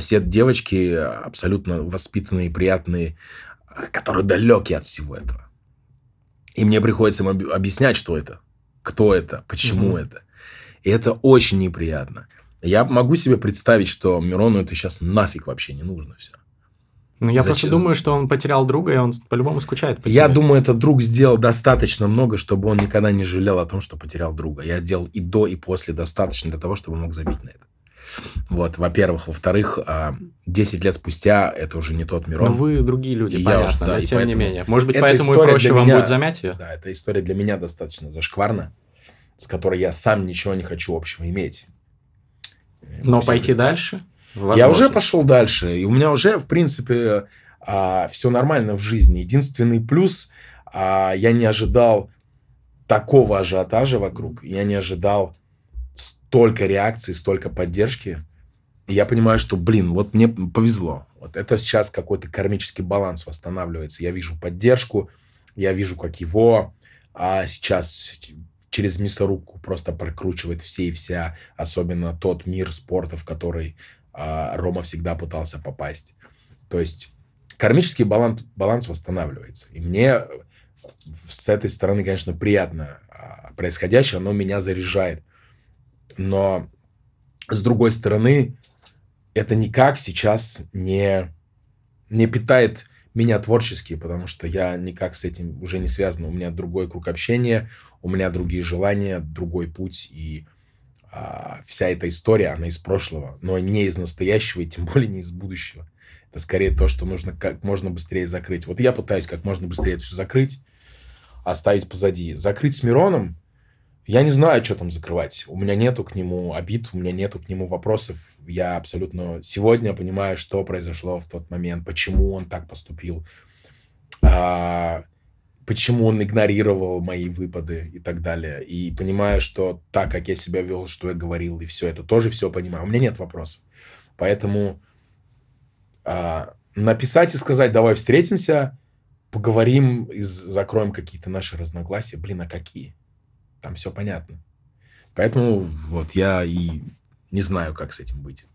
сидят девочки абсолютно воспитанные, приятные, которые далеки от всего этого. И мне приходится им объяснять, что это, кто это, почему mm-hmm. это. И это очень неприятно. Я могу себе представить, что Мирону это сейчас нафиг вообще не нужно все. Ну, я Зачем? просто думаю, что он потерял друга, и он по-любому скучает по. Я думаю, этот друг сделал достаточно много, чтобы он никогда не жалел о том, что потерял друга. Я делал и до, и после достаточно для того, чтобы он мог забить на это. Вот, во-первых. Во-вторых, 10 а, лет спустя это уже не тот Мирон. Но вы другие люди, и понятно, я, да, но тем не менее. Может быть, поэтому и проще вам меня, будет замять ее? Да, эта история для меня достаточно зашкварна, с которой я сам ничего не хочу общего иметь. Но пойти дальше? Возможно. Я уже пошел дальше, и у меня уже, в принципе, а, все нормально в жизни. Единственный плюс, а, я не ожидал такого ажиотажа вокруг, я не ожидал столько реакций, столько поддержки. И я понимаю, что, блин, вот мне повезло. Вот это сейчас какой-то кармический баланс восстанавливается. Я вижу поддержку, я вижу, как его а сейчас через мясорубку просто прокручивает все и вся, особенно тот мир спорта, в который а Рома всегда пытался попасть. То есть кармический баланс, баланс восстанавливается. И мне с этой стороны, конечно, приятно а, происходящее, оно меня заряжает. Но с другой стороны, это никак сейчас не, не питает меня творчески, потому что я никак с этим уже не связан. У меня другой круг общения, у меня другие желания, другой путь. И а, вся эта история, она из прошлого, но не из настоящего и тем более не из будущего. Это скорее то, что нужно как можно быстрее закрыть. Вот я пытаюсь как можно быстрее это все закрыть, оставить позади. Закрыть с Мироном, Я не знаю, что там закрывать. У меня нету к нему обид, у меня нету к нему вопросов. Я абсолютно сегодня понимаю, что произошло в тот момент, почему он так поступил, а, почему он игнорировал мои выпады и так далее. И понимаю, что так, как я себя вел, что я говорил, и все это, тоже все понимаю. У меня нет вопросов. Поэтому а, написать и сказать, давай встретимся, поговорим закроем какие-то наши разногласия. Блин, а какие? Там все понятно. Поэтому вот я и не знаю, как с этим быть.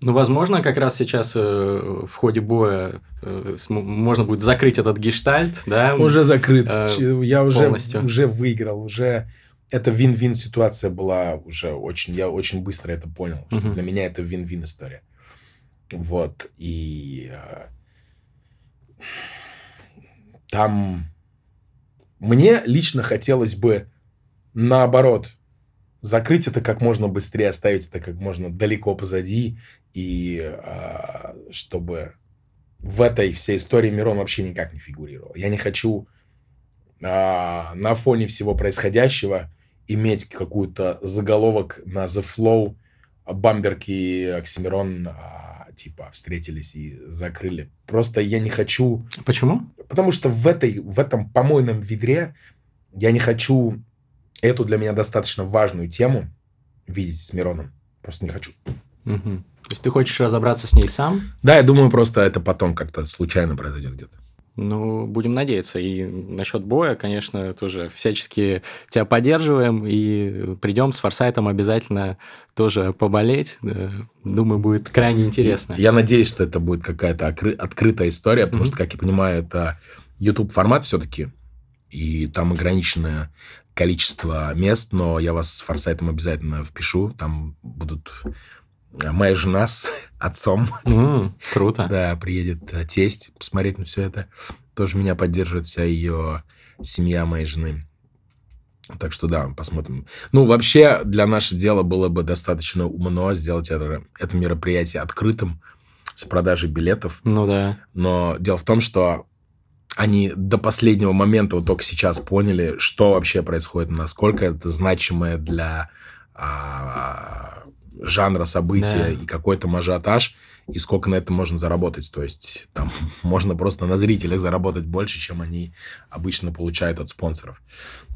Ну, возможно, как раз сейчас э, в ходе боя э, можно будет закрыть этот гештальт, да? Уже закрыт. Э, я уже, уже выиграл, уже это вин-вин ситуация была уже очень, я очень быстро это понял, что для меня это вин-вин история. Вот, и э, там мне лично хотелось бы наоборот, закрыть это как можно быстрее, оставить это как можно далеко позади, и а, чтобы в этой всей истории Мирон вообще никак не фигурировал. Я не хочу а, на фоне всего происходящего иметь какую-то заголовок на The Flow, Бамберг и Оксимирон а, типа встретились и закрыли. Просто я не хочу... Почему? Потому что в, этой, в этом помойном ведре я не хочу эту для меня достаточно важную тему видеть с Мироном. Просто не хочу. Угу. То есть ты хочешь разобраться с ней сам? Да, я думаю, просто это потом как-то случайно произойдет где-то. Ну, будем надеяться. И насчет боя, конечно, тоже всячески тебя поддерживаем. И придем с Форсайтом обязательно тоже поболеть. Думаю, будет крайне интересно. Я надеюсь, что это будет какая-то открытая история, потому mm-hmm. что, как я понимаю, это YouTube формат все-таки. И там ограниченное количество мест, но я вас с Форсайтом обязательно впишу. Там будут э, моя жена с отцом. Mm, круто. Да, приедет э, тесть посмотреть на все это. Тоже меня поддерживает вся ее семья моей жены. Так что да, посмотрим. Ну, вообще, для нашего дела было бы достаточно умно сделать это, это мероприятие открытым с продажей билетов. Ну да. Но дело в том, что они до последнего момента вот только сейчас поняли, что вообще происходит, насколько это значимое для а, жанра события да. и какой-то мажиотаж, и сколько на это можно заработать. То есть там можно просто на зрителях заработать больше, чем они обычно получают от спонсоров.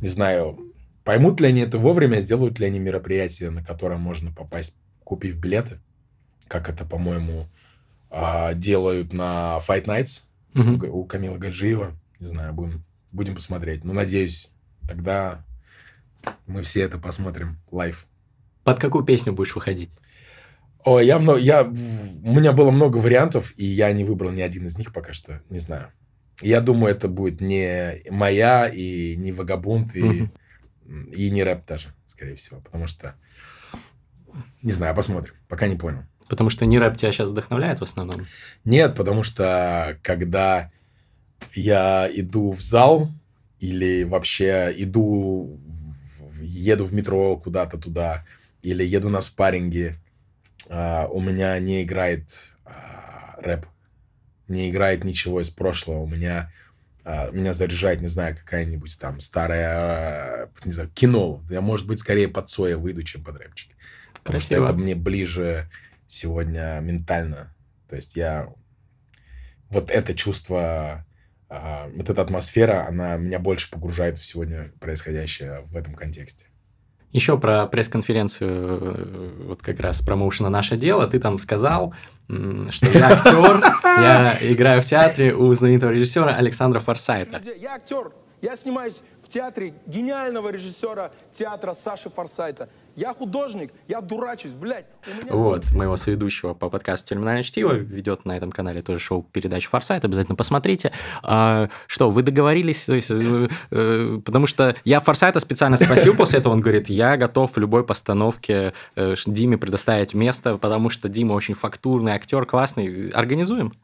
Не знаю, поймут ли они это вовремя, сделают ли они мероприятие, на которое можно попасть, купив билеты, как это, по-моему, а, делают на Fight Nights, угу. у Камила Гаджиева. Не знаю, будем, будем посмотреть. Но надеюсь, тогда мы все это посмотрим live. Под какую песню будешь выходить? О, я много, я, у меня было много вариантов, и я не выбрал ни один из них пока что, не знаю. Я думаю, это будет не моя, и не Vagabund, и, mm и не рэп даже, скорее всего, потому что, не знаю, посмотрим, пока не понял. Потому что не рэп тебя сейчас вдохновляет в основном? Нет, потому что когда я иду в зал или вообще иду, еду в метро куда-то туда, или еду на спарринге, uh, у меня не играет uh, рэп, не играет ничего из прошлого. У меня uh, меня заряжает, не знаю, какая-нибудь там старая, не знаю, кино. Я, может быть, скорее под Соя выйду, чем под рэпчик. Потому Красиво. что это мне ближе сегодня ментально. То есть я... Вот это чувство, а, вот эта атмосфера, она меня больше погружает в сегодня происходящее в этом контексте. Еще про пресс-конференцию, вот как раз промоушена «Наше дело», ты там сказал, что я актер, я играю в театре у знаменитого режиссера Александра Форсайта. Я актер, я снимаюсь в театре гениального режиссера театра Саши Форсайта. Я художник, я дурачусь, блядь. Меня... Вот, моего соведущего по подкасту «Терминальное чтиво» ведет на этом канале тоже шоу передач «Форсайт», обязательно посмотрите. А, что, вы договорились? То есть, э, э, потому что я Форсайта специально спросил после этого, он говорит, я готов в любой постановке э, Диме предоставить место, потому что Дима очень фактурный актер, классный. Организуем?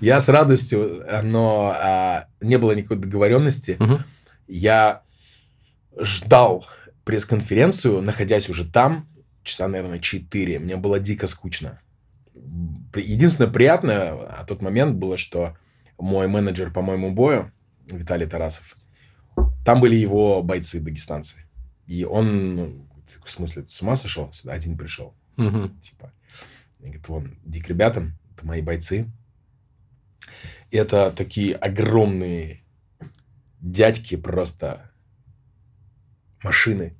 Я с радостью, но а, не было никакой договоренности. Угу. Я ждал пресс-конференцию, находясь уже там, часа, наверное, 4. Мне было дико скучно. Единственное приятное а тот момент было, что мой менеджер по моему бою, Виталий Тарасов, там были его бойцы, дагестанцы. И он, ну, в смысле, с ума сошел сюда, один пришел. Угу. Типа, говорит, вон, иди к ребятам, это мои бойцы. И это такие огромные дядьки просто машины.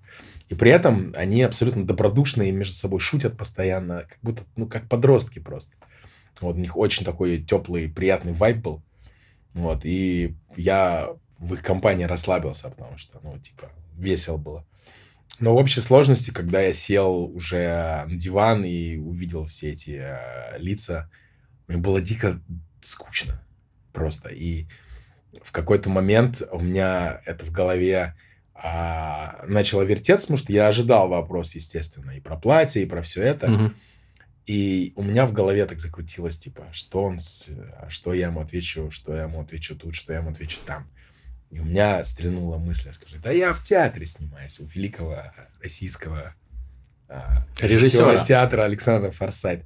И при этом они абсолютно добродушные, между собой шутят постоянно, как будто, ну, как подростки просто. Вот у них очень такой теплый, приятный вайб был. Вот, и я в их компании расслабился, потому что, ну, типа, весело было. Но в общей сложности, когда я сел уже на диван и увидел все эти э, лица, мне было дико скучно просто. И в какой-то момент у меня это в голове а, начало вертеться, потому что я ожидал вопрос, естественно, и про платье, и про все это. Мгм. И у меня в голове так закрутилось, типа, что он, что я ему отвечу, что я ему отвечу тут, что я ему отвечу там. И у меня стрельнула мысль, я скажу, да я в театре снимаюсь, у великого российского а, Режиссера. театра Александра Форсайт.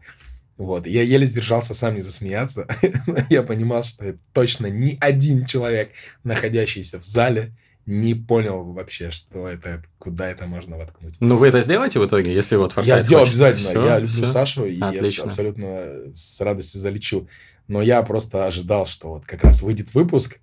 Вот, я еле сдержался сам не засмеяться. Я понимал, что точно ни один человек, находящийся в зале, не понял вообще, что это, куда это можно воткнуть. Ну, вы это сделаете в итоге, если вот Я Форсайт сделаю хочет? обязательно. Всё, я люблю всё. Сашу и я Отлично. абсолютно с радостью залечу. Но я просто ожидал, что вот как раз выйдет выпуск,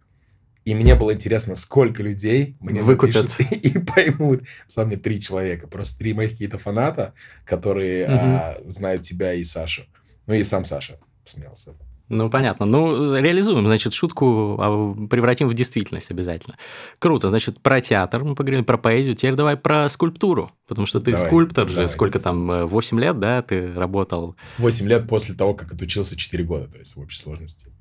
и мне было интересно, сколько людей мне Выкупят. и поймут. Сам мне три человека, просто три моих какие-то фаната, которые Мгм. а, знают тебя и Сашу. Ну и сам Саша смеялся. Ну, понятно. Ну, реализуем, значит, шутку а, превратим в действительность обязательно. Круто. Значит, про театр мы поговорили, про поэзию. Теперь давай про скульптуру. Потому что ты Давай, скульптор же, давай. сколько там, э, 8 лет, да, ты работал. Восемь лет после того, как отучился 4 года, то есть в общей сложности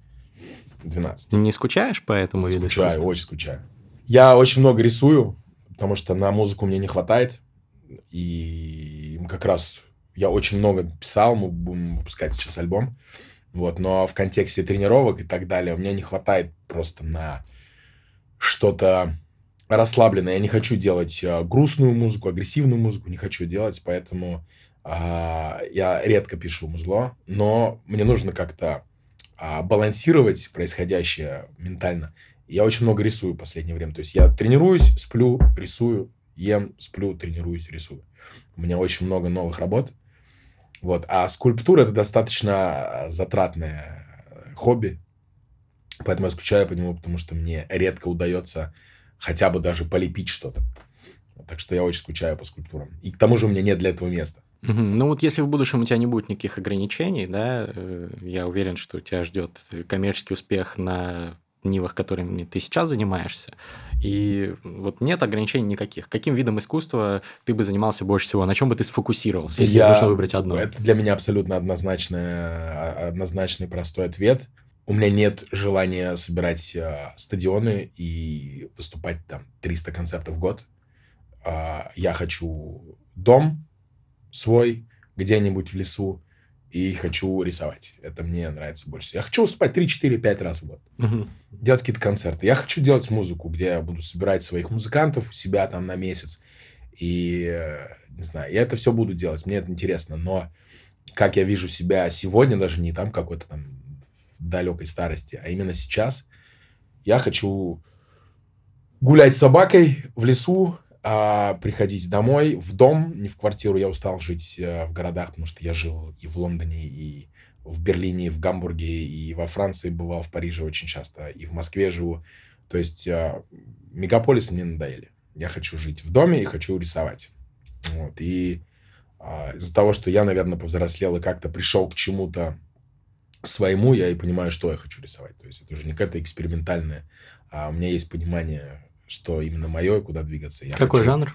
12. Не скучаешь по этому виду Скучаю, искусства? очень скучаю. Я очень много рисую, потому что на музыку мне не хватает. И как раз я очень много писал, мы будем выпускать сейчас альбом. Вот, но в контексте тренировок и так далее у меня не хватает просто на что-то расслабленное. Я не хочу делать э, грустную музыку, агрессивную музыку, не хочу делать, поэтому а, я редко пишу музло, но мне нужно как-то а, балансировать происходящее ментально. Я очень много рисую в последнее время. То есть я тренируюсь, сплю, рисую, ем, сплю, тренируюсь, рисую. У меня очень много новых работ. Вот. А скульптура это достаточно затратное хобби. Поэтому я скучаю по нему, потому что мне редко удается хотя бы даже полепить что-то. Так что я очень скучаю по скульптурам. И к тому же у меня нет для этого места. Ну вот если в будущем у тебя не будет никаких ограничений, да, э, я уверен, что тебя ждет коммерческий успех на нивах, которыми ты сейчас занимаешься. И вот нет ограничений никаких. Каким видом искусства ты бы занимался больше всего? На чем бы ты сфокусировался, если Я- нужно выбрать одно? Это для меня абсолютно однозначный, однозначный простой ответ. У меня нет желания собирать э, стадионы и выступать там 300 концертов в год. А, я хочу дом свой где-нибудь в лесу и хочу рисовать. Это мне нравится больше. Я хочу выступать 3, 4, 5 раз в год. Мгм. делать какие-то концерты. Я хочу делать музыку, где я буду собирать своих музыкантов у себя там на месяц. И, э, не знаю, я это все буду делать. Мне это интересно. Но как я вижу себя сегодня, даже не там какой-то там далекой старости, а именно сейчас, я хочу гулять с собакой в лесу, а приходить домой, в дом, не в квартиру. Я устал жить э, в городах, потому что я жил и в Лондоне, и в Берлине, и в Гамбурге, и во Франции бывал, в Париже очень часто, и в Москве живу. То есть э, мегаполисы мне надоели. Я хочу жить в доме и хочу рисовать. Вот. И а, из-за того, что я, наверное, повзрослел и как-то пришел к чему-то своему, я и понимаю, что я хочу рисовать. То есть это уже не какая-то экспериментальная, а у меня есть понимание, что именно мое и куда двигаться. Я Какой хочу- жанр?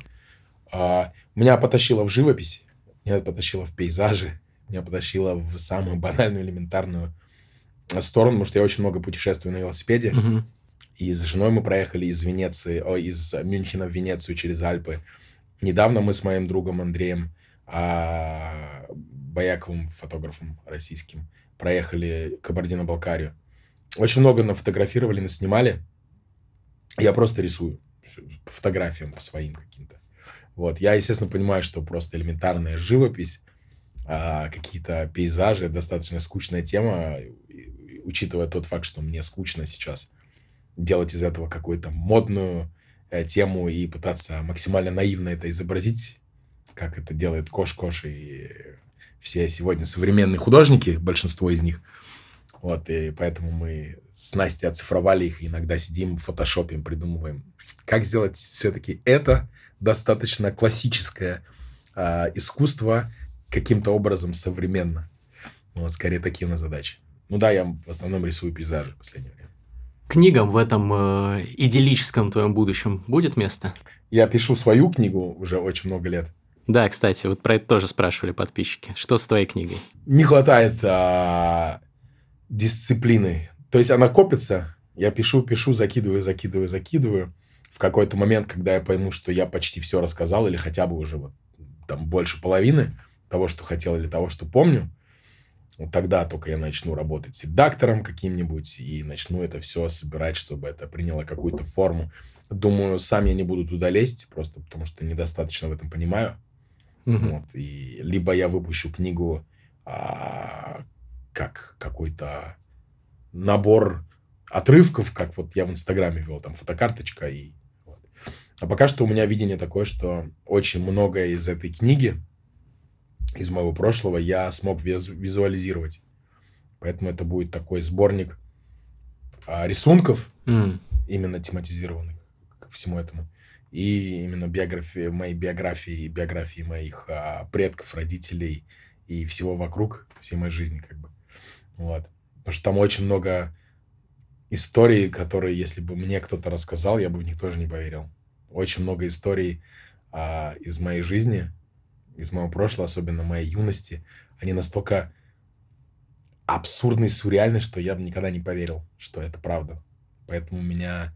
а, меня потащило в живопись, меня потащило в пейзажи, меня потащило в самую банальную, элементарную сторону, потому что я очень много путешествую на велосипеде. Мгм. И с женой мы проехали из Венеции, о, из Мюнхена в Венецию через Альпы. Недавно мы с моим другом Андреем а, Бояковым, фотографом российским, проехали Кабардино-Балкарию. Очень много нафотографировали, наснимали. Я просто рисую по фотографиям, по своим каким-то. Вот. Я, естественно, понимаю, что просто элементарная живопись, а, какие-то пейзажи, достаточно скучная тема, учитывая тот факт, что мне скучно сейчас делать из этого какую-то модную, э, тему и пытаться максимально наивно это изобразить, как это делает Кош-Кош и все сегодня современные художники, большинство из них. Вот, и поэтому мы с Настей оцифровали их, иногда сидим в фотошопе, придумываем, как сделать все-таки это достаточно классическое э, искусство каким-то образом современно. Вот, скорее, такие у нас задачи. Ну да, я в основном рисую пейзажи в последнее время. Книгам в этом э, идиллическом твоем будущем будет место? Я пишу свою книгу уже очень много лет. Да, кстати, вот про это тоже спрашивали подписчики. Что с твоей книгой? Не хватает а, дисциплины. То есть она копится, я пишу, пишу, закидываю, закидываю, закидываю. В какой-то момент, когда я пойму, что я почти все рассказал, или хотя бы уже вот там больше половины того, что хотел, или того, что помню, вот тогда только я начну работать с редактором каким-нибудь и начну это все собирать, чтобы это приняло какую-то форму. Думаю, сам я не буду туда лезть, просто потому что недостаточно в этом понимаю. Угу. Вот, и либо я выпущу книгу а, как какой-то набор отрывков, как вот я в Инстаграме вел, там фотокарточка и вот. А пока что у меня видение такое, что очень многое из этой книги, из моего прошлого, я смог визу- визуализировать. Поэтому это будет такой сборник а, рисунков, mm. именно тематизированных к всему этому и именно биографии, моей биографии, биографии моих а, предков, родителей и всего вокруг, всей моей жизни, как бы. Вот. Потому что там очень много историй, которые, если бы мне кто-то рассказал, я бы в них тоже не поверил. Очень много историй а, из моей жизни, из моего прошлого, особенно моей юности, они настолько абсурдны и сюрреальны, что я бы никогда не поверил, что это правда. Поэтому меня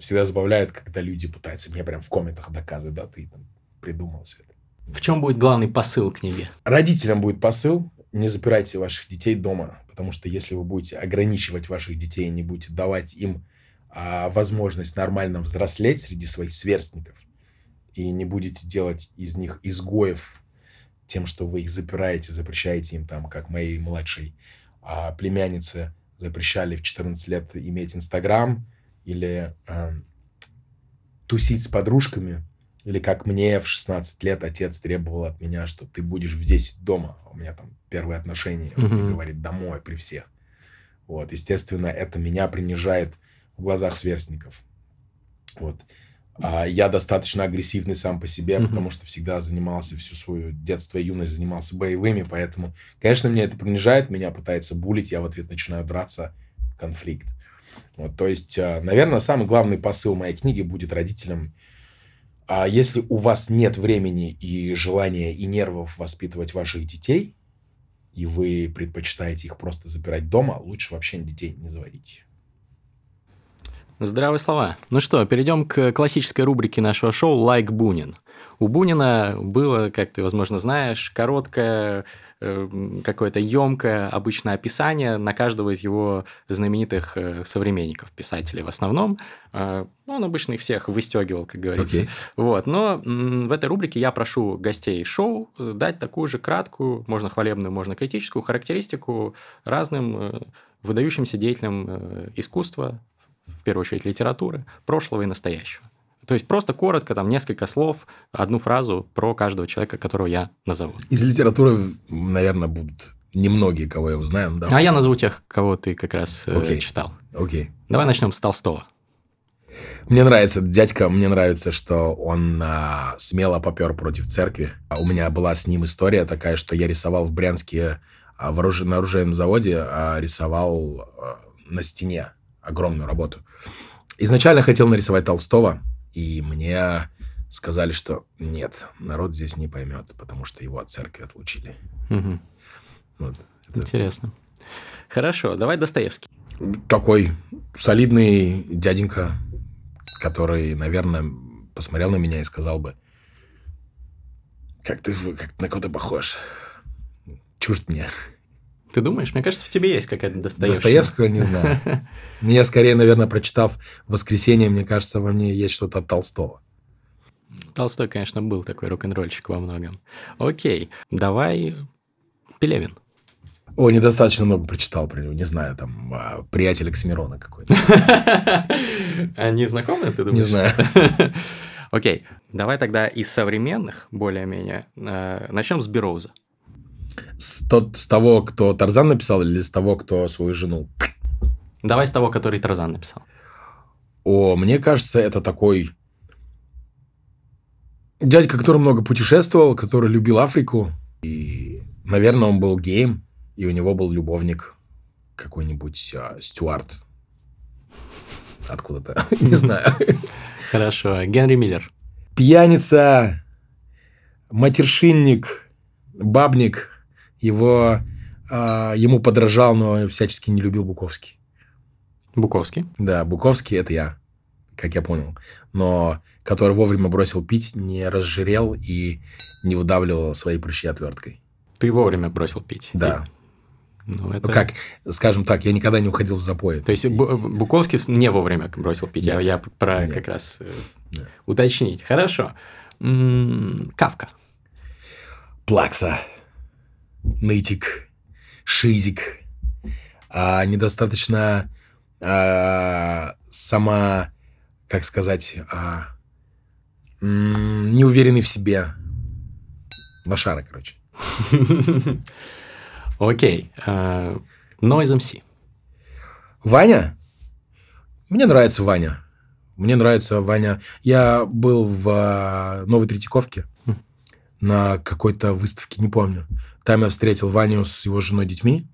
всегда забавляет, когда люди пытаются мне прям в комментах доказывать, да, ты там, придумал все это. В чем будет главный посыл книги? Родителям будет посыл, не запирайте ваших детей дома, потому что если вы будете ограничивать ваших детей, не будете давать им а, возможность нормально взрослеть среди своих сверстников, и не будете делать из них изгоев тем, что вы их запираете, запрещаете им там, как моей младшей а, племяннице запрещали в 14 лет иметь Инстаграм, или э, тусить с подружками, или как мне в 16 лет отец требовал от меня, что ты будешь в 10 дома. У меня там первые отношения. Он мне говорит домой при всех. Вот, естественно, это меня принижает в глазах сверстников. Вот. А я достаточно агрессивный сам по себе, mm-hmm. потому что всегда занимался всю свою детство и юность, занимался боевыми, поэтому, конечно, меня это принижает, меня пытается булить, я в ответ начинаю драться, конфликт. Вот, то есть, э, наверное, самый главный посыл моей книги будет родителям. А если у вас нет времени и желания и нервов воспитывать ваших детей, и вы предпочитаете их просто запирать дома, лучше вообще детей не заводить. Здравые слова. Ну что, перейдем к классической рубрике нашего шоу «Лайк Бунин». У Бунина было, как ты, возможно, знаешь, короткое Эм, какое-то емкое обычное описание на каждого из его знаменитых э, современников, писателей в основном. Э, он обычно их всех выстегивал, как говорится. Okay. Вот. Но в этой рубрике я прошу гостей шоу э, дать такую же краткую, можно хвалебную, можно критическую характеристику разным выдающимся деятелям искусства, в первую очередь литературы, прошлого и настоящего. То есть просто коротко, там несколько слов, одну фразу про каждого человека, которого я назову. Из литературы, наверное, будут немногие, кого я узнаю. Да. А я назову тех, кого ты как раз okay. э, читал. Окей. Okay. Давай начнем с Толстого. Мне нравится дядька, мне нравится, что он а, смело попер против церкви. У меня была с ним история такая, что я рисовал в Брянске а, в на оружейном заводе, а, рисовал а, на стене огромную работу. Изначально хотел нарисовать Толстого, и мне сказали, что нет, народ здесь не поймет, потому что его от церкви отлучили. Угу. Вот, это... Интересно. Хорошо, давай Достоевский. Такой солидный дяденька, который, наверное, посмотрел на меня и сказал бы, как ты как на кого-то похож. Чужд мне. Ты думаешь? Мне кажется, в тебе есть какая-то Достоевская. Достоевского не знаю. Мне скорее, наверное, прочитав «Воскресенье», мне кажется, во мне есть что-то от Толстого. Толстой, конечно, был такой рок-н-ролльщик во многом. Окей, давай Пелевин. О, недостаточно много прочитал про него. Не знаю, там, а, приятель Оксимирона какой-то. Они знакомы, ты думаешь? Не знаю. Окей, давай тогда из современных, более-менее, э, начнем с Бероуза. С, тот, с того, кто Тарзан написал, или с того, кто свою жену? Давай с того, который Тарзан написал. О, мне кажется, это такой дядька, который много путешествовал, который любил Африку. И, наверное, он был геем, и у него был любовник какой-нибудь а, Стюарт. Откуда-то, не знаю. Хорошо. Генри Миллер. Пьяница, матершинник, бабник. Его, э, ему подражал, но всячески не любил Буковский. Буковский? Да, Буковский – это я, как я понял. Но который вовремя бросил пить, не разжирел и не выдавливал свои прыщи отверткой. Ты вовремя бросил пить? Да. Ну, это... ну, как, скажем так, я никогда не уходил в запой. То есть Буковский не вовремя бросил пить, Нет. я, я про Нет. как раз э, Нет. уточнить. Хорошо. М-м, Кавка. Плакса. Нытик. Шизик. А, недостаточно а, сама, как сказать, а, неуверенный в себе. Лошара, короче. Окей. Э, Noise MC. Ваня? Мне нравится Ваня. Мне нравится Ваня. Я был в э, Новой Третьяковке хм. На какой-то выставке, не помню. Там я встретил Ваню с его женой детьми.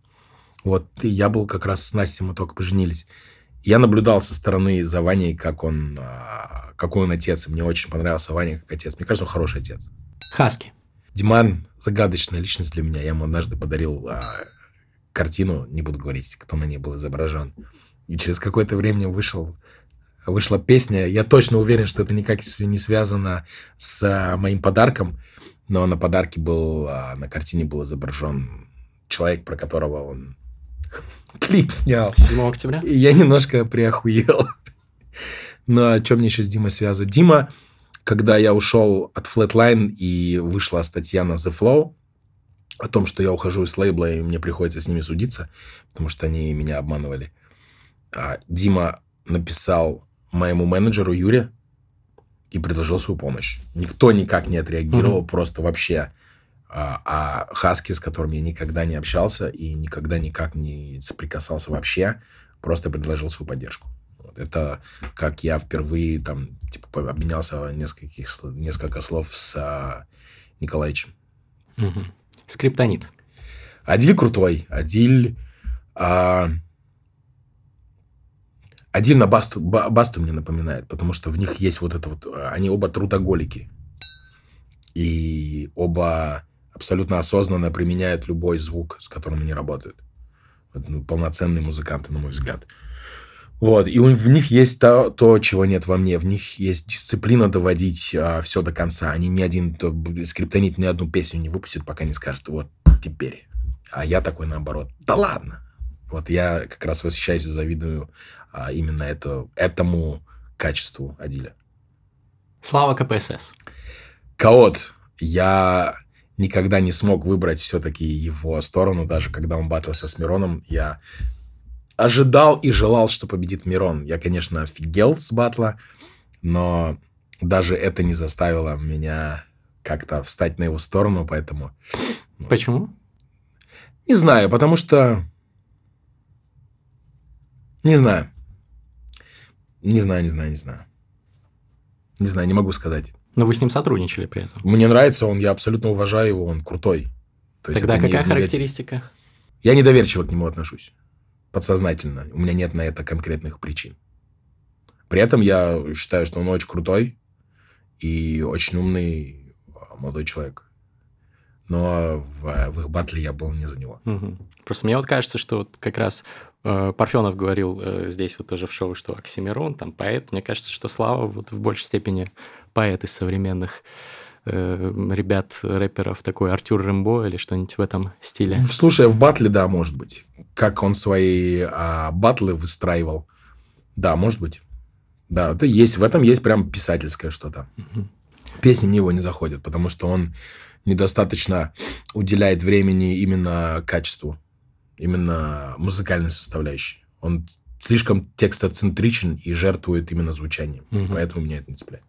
Вот, и я был как раз с Настей, мы только поженились. Я наблюдал со стороны за Ваней, как он, э, какой он отец. И мне очень понравился Ваня как отец. Мне кажется, он хороший отец. Хаски. Диман загадочная личность для меня. Я ему однажды подарил а, картину, не буду говорить, кто на ней был изображен. И через какое-то время вышел, вышла песня. Я точно уверен, что это никак не связано с а, моим подарком, но на подарке был, а, на картине был изображен человек, про которого он клип снял. 7 октября? И я немножко приохуел. Но о чем мне еще с Димой связывать? Дима когда я ушел от Flatline и вышла статья на The Flow о том, что я ухожу из лейбла, и мне приходится с ними судиться, потому что они меня обманывали. А Дима написал моему менеджеру Юре и предложил свою помощь. Никто никак не отреагировал, mm-hmm. просто вообще. А, а Хаски, с которым я никогда не общался и никогда никак не соприкасался вообще, просто предложил свою поддержку. Это как я впервые там типа обменялся нескольких, несколько слов с а, Николаевичем. Угу. Скриптонит. Адиль крутой. Адиль... А... Адиль на Басту, Басту мне напоминает, потому что в них есть вот это вот... Они оба трудоголики. И оба абсолютно осознанно применяют любой звук, с которым они работают. Это, ну, полноценные музыканты, на мой взгляд. Вот, и в них есть то, то, чего нет во мне. В них есть дисциплина доводить а, все до конца. Они ни один то, скриптонит ни одну песню не выпустит, пока не скажет, вот теперь. А я такой наоборот. Да ладно. Вот я как раз восхищаюсь и завидую а, именно это, этому качеству Адиля. Слава КПСС. Каот. Я никогда не смог выбрать все-таки его сторону, даже когда он батлился с Мироном. Я ожидал и желал, что победит Мирон. Я, конечно, офигел с батла, но даже это не заставило меня как-то встать на его сторону, поэтому... Почему? Не знаю, потому что... Не знаю. Не знаю, не знаю, не знаю. Не знаю, не могу сказать. Но вы с ним сотрудничали при этом? Мне нравится он, я абсолютно уважаю его, он крутой. То Тогда какая не, характеристика? Я недоверчиво к нему отношусь подсознательно. У меня нет на это конкретных причин. При этом я считаю, что он очень крутой и очень умный а, молодой человек. Но в, в их батле я был не за него. Угу. Просто мне вот кажется, что вот как раз Парфенов говорил э, здесь вот тоже в шоу, что Оксимирон, там поэт. Мне кажется, что Слава вот в большей степени поэт из современных э, ребят, рэперов, такой Артур Рэмбо или что-нибудь в этом стиле? Слушай, в батле, да, может быть. Как он свои а, батлы выстраивал. Да, может быть. Да, это есть, в этом есть прям писательское что-то. Угу. Песни мне его не заходят, потому что он недостаточно уделяет времени именно качеству. Именно музыкальной составляющей. Он слишком текстоцентричен и жертвует именно звучанием. Угу. Поэтому меня это не цепляет.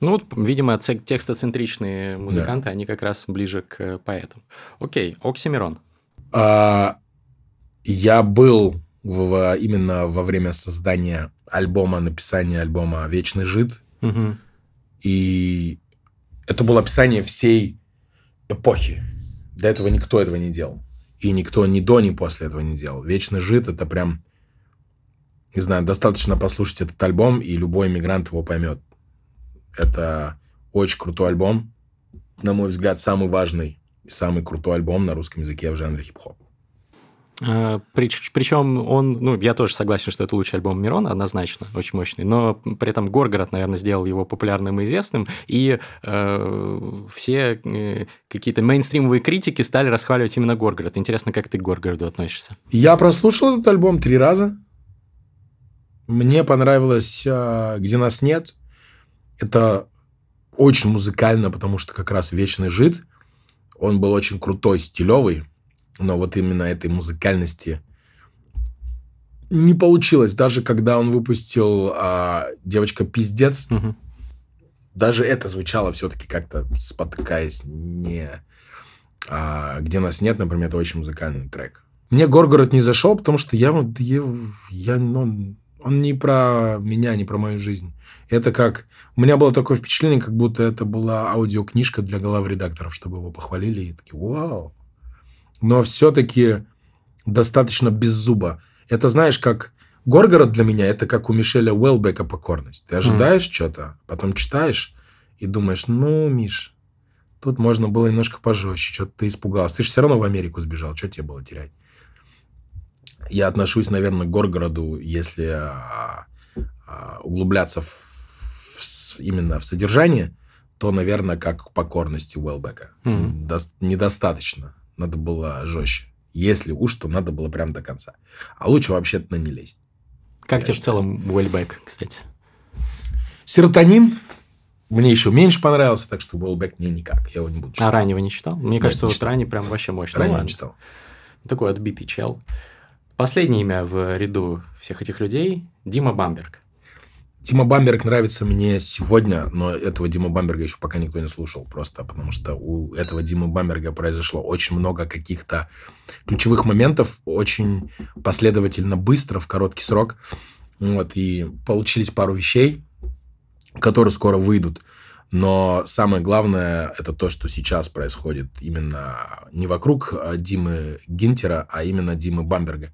Ну вот, видимо, текстоцентричные музыканты, да. они как раз ближе к поэтам. Окей, Оксимирон. А, я был в, именно во время создания альбома, написания альбома «Вечный жид». Угу. И это было описание всей эпохи. До этого никто этого не делал. И никто ни до, ни после этого не делал. «Вечный жид» — это прям... Не знаю, достаточно послушать этот альбом, и любой иммигрант его поймет. Это очень крутой альбом. На мой взгляд, самый важный и самый крутой альбом на русском языке в жанре хип-хоп. А, причем он, ну, я тоже согласен, что это лучший альбом Мирона, однозначно, очень мощный, но при этом Горгород, наверное, сделал его популярным и известным, и э, все э, какие-то мейнстримовые критики стали расхваливать именно Горгород. Интересно, как ты к Горгороду относишься? Я прослушал этот альбом три раза. Мне понравилось э, «Где нас нет», это очень музыкально, потому что как раз «Вечный жид», он был очень крутой, стилевый, но вот именно этой музыкальности не получилось. Даже когда он выпустил а, «Девочка пиздец», угу. даже это звучало все-таки как-то спотыкаясь, не... А, «Где нас нет», например, это очень музыкальный трек. Мне «Горгород» не зашел, потому что я, я, я ну, он не про меня, не про мою жизнь. Это как... У меня было такое впечатление, как будто это была аудиокнижка для глав редакторов, чтобы его похвалили. И такие, вау. Но все-таки достаточно без зуба. Это, знаешь, как... Горгород для меня это как у Мишеля Уэлбека покорность. Ты ожидаешь mm. что-то, потом читаешь и думаешь, ну, Миш, тут можно было немножко пожестче, что-то ты испугался. Ты же все равно в Америку сбежал, что тебе было терять? Я отношусь, наверное, к Горгороду, если а, а, углубляться в именно в содержание, то, наверное, как к покорности Уэлбека. Mm-hmm. До, недостаточно. Надо было жестче. Если уж, то надо было прям до конца. А лучше вообще-то не лезть. Как тебе в целом Уэлбек, кстати? Серотонин мне еще меньше понравился, так что Уэлбек мне никак. Я его не буду читать. А раннего не читал? Мне Нет, кажется, вот ранний прям вообще мощный. Ну, не читал. Такой отбитый чел. Последнее имя в ряду всех этих людей – Дима Бамберг. Дима Бамберг нравится мне сегодня, но этого Дима Бамберга еще пока никто не слушал просто, потому что у этого Димы Бамберга произошло очень много каких-то ключевых моментов, очень последовательно, быстро, в короткий срок. Вот, и получились пару вещей, которые скоро выйдут. Но самое главное, это то, что сейчас происходит именно не вокруг а, Димы Гинтера, а именно Димы Бамберга.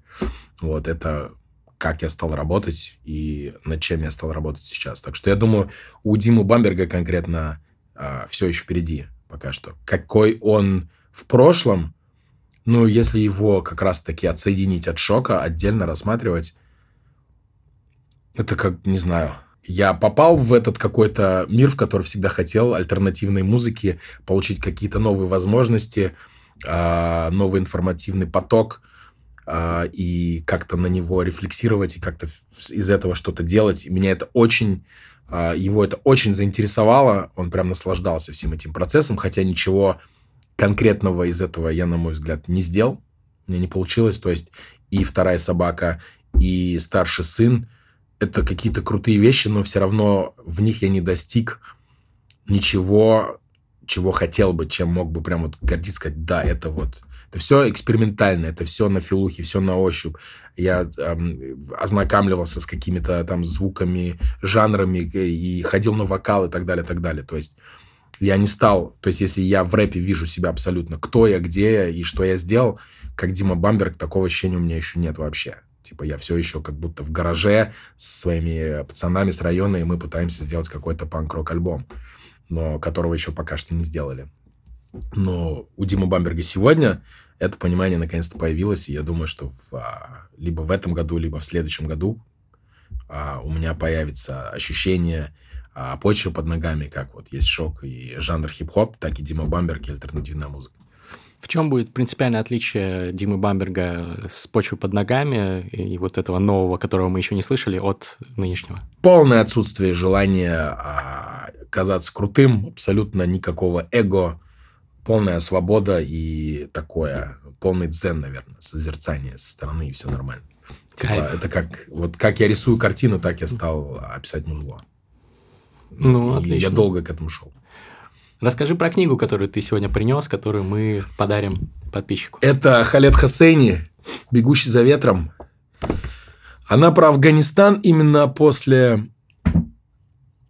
Вот, это как я стал работать и над чем я стал работать сейчас. Так что я думаю, у Димы Бамберга конкретно а, все еще впереди пока что. Какой он в прошлом, ну, если его как раз-таки отсоединить от шока, отдельно рассматривать, это как, не знаю, я попал в этот какой-то мир, в который всегда хотел, альтернативной музыки, получить какие-то новые возможности, а, новый информативный поток – а, и как-то на него рефлексировать, и как-то из этого что-то делать. И меня это очень, а, его это очень заинтересовало, он прям наслаждался всем этим процессом, хотя ничего конкретного из этого я, на мой взгляд, не сделал, мне не получилось. То есть и вторая собака, и старший сын – это какие-то крутые вещи, но все равно в них я не достиг ничего, чего хотел бы, чем мог бы прям вот гордиться, сказать, да, это вот это все экспериментально, это все на филухе, все на ощупь. Я эм, ознакомливался с какими-то там звуками, жанрами и ходил на вокал и так далее, так далее. То есть я не стал, то есть если я в рэпе вижу себя абсолютно, кто я, где я и что я сделал, как Дима Бамберг, такого ощущения у меня еще нет вообще. Типа я все еще как будто в гараже с своими пацанами с района, и мы пытаемся сделать какой-то панк-рок альбом, но которого еще пока что не сделали. Но у Димы Бамберга сегодня это понимание наконец-то появилось, и я думаю, что в, а, либо в этом году, либо в следующем году а, у меня появится ощущение а, почвы под ногами, как вот есть шок и жанр хип-хоп, так и Дима Бамберг и альтернативная музыка. В чем будет принципиальное отличие Димы Бамберга с почвы под ногами и вот этого нового, которого мы еще не слышали, от нынешнего? Полное отсутствие желания а, казаться крутым, абсолютно никакого эго, полная свобода и такое, полный дзен, наверное, созерцание со стороны, и все нормально. Типа, Кайф. Типа, это как, вот как я рисую картину, так я стал описать музло. Ну, и отлично. я долго к этому шел. Расскажи про книгу, которую ты сегодня принес, которую мы подарим подписчику. Это Халет Хасейни «Бегущий за ветром». Она про Афганистан именно после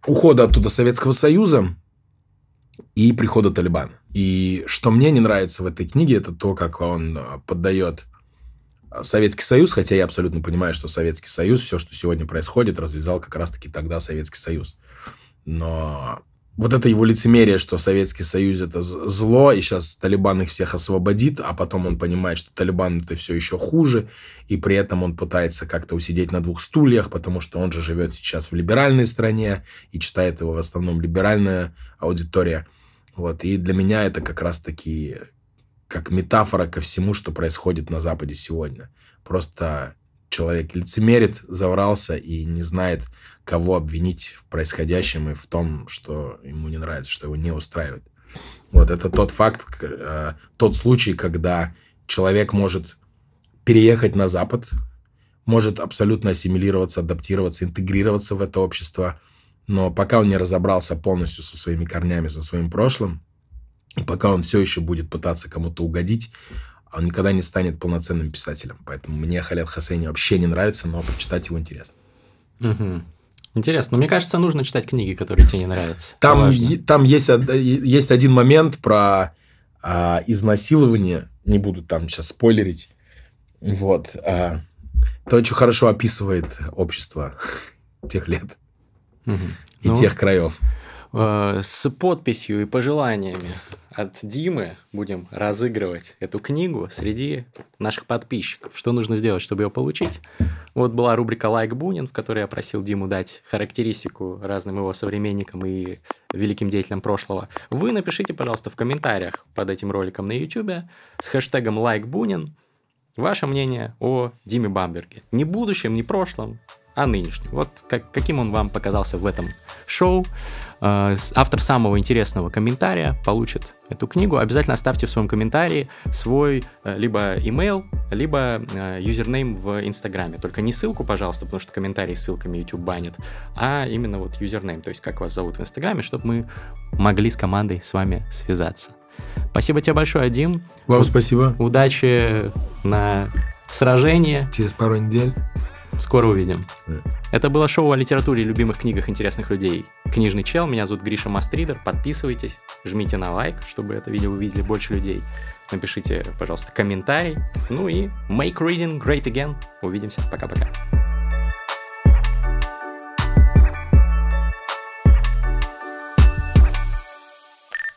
ухода оттуда Советского Союза и прихода Талибана. И что мне не нравится в этой книге, это то, как он а, поддает а, Советский Союз, хотя я абсолютно понимаю, что Советский Союз, все, что сегодня происходит, развязал как раз-таки тогда Советский Союз. Но вот это его лицемерие, что Советский Союз это зло, и сейчас Талибан их всех освободит, а потом он понимает, что Талибан это все еще хуже, и при этом он пытается как-то усидеть на двух стульях, потому что он же живет сейчас в либеральной стране, и читает его в основном либеральная аудитория. Вот, и для меня это как раз-таки как метафора ко всему, что происходит на Западе сегодня. Просто человек лицемерит, заврался и не знает, кого обвинить в происходящем и в том, что ему не нравится, что его не устраивает. Вот это тот факт, э, тот случай, когда человек может переехать на Запад, может абсолютно ассимилироваться, адаптироваться, интегрироваться в это общество, но пока он не разобрался полностью со своими корнями, со своим прошлым, и пока он все еще будет пытаться кому-то угодить, он никогда не станет полноценным писателем. Поэтому мне Халет Хасейни вообще не нравится, но прочитать его интересно. Угу. Интересно. Но мне кажется, нужно читать книги, которые тебе не нравятся. Там, там есть, есть один момент про а, изнасилование. Не буду там сейчас спойлерить. Вот. А, это очень хорошо описывает общество тех лет угу. и ну, тех краев. Э, с подписью и пожеланиями от Димы будем разыгрывать эту книгу среди наших подписчиков. Что нужно сделать, чтобы ее получить? Вот была рубрика «Like Бунин», в которой я просил Диму дать характеристику разным его современникам и великим деятелям прошлого. Вы напишите, пожалуйста, в комментариях под этим роликом на YouTube с хэштегом «Like Бунин» ваше мнение о Диме Бамберге. Не будущем, не прошлом, а нынешнем. Вот как, каким он вам показался в этом шоу. Э, автор самого интересного комментария получит эту книгу. Обязательно оставьте в своем комментарии свой э, либо email, либо э, юзернейм в Инстаграме. Только не ссылку, пожалуйста, потому что комментарии с ссылками YouTube банит, а именно вот юзернейм, то есть как вас зовут в Инстаграме, чтобы мы могли с командой с вами связаться. Спасибо тебе большое, Дим. Вам спасибо. Удачи на сражении. Через пару недель. Скоро увидим. Это было шоу о литературе и любимых книгах интересных людей. Книжный чел, меня зовут Гриша Мастридер. Подписывайтесь, жмите на лайк, чтобы это видео увидели больше людей. Напишите, пожалуйста, комментарий. Ну и make reading great again. Увидимся. Пока-пока.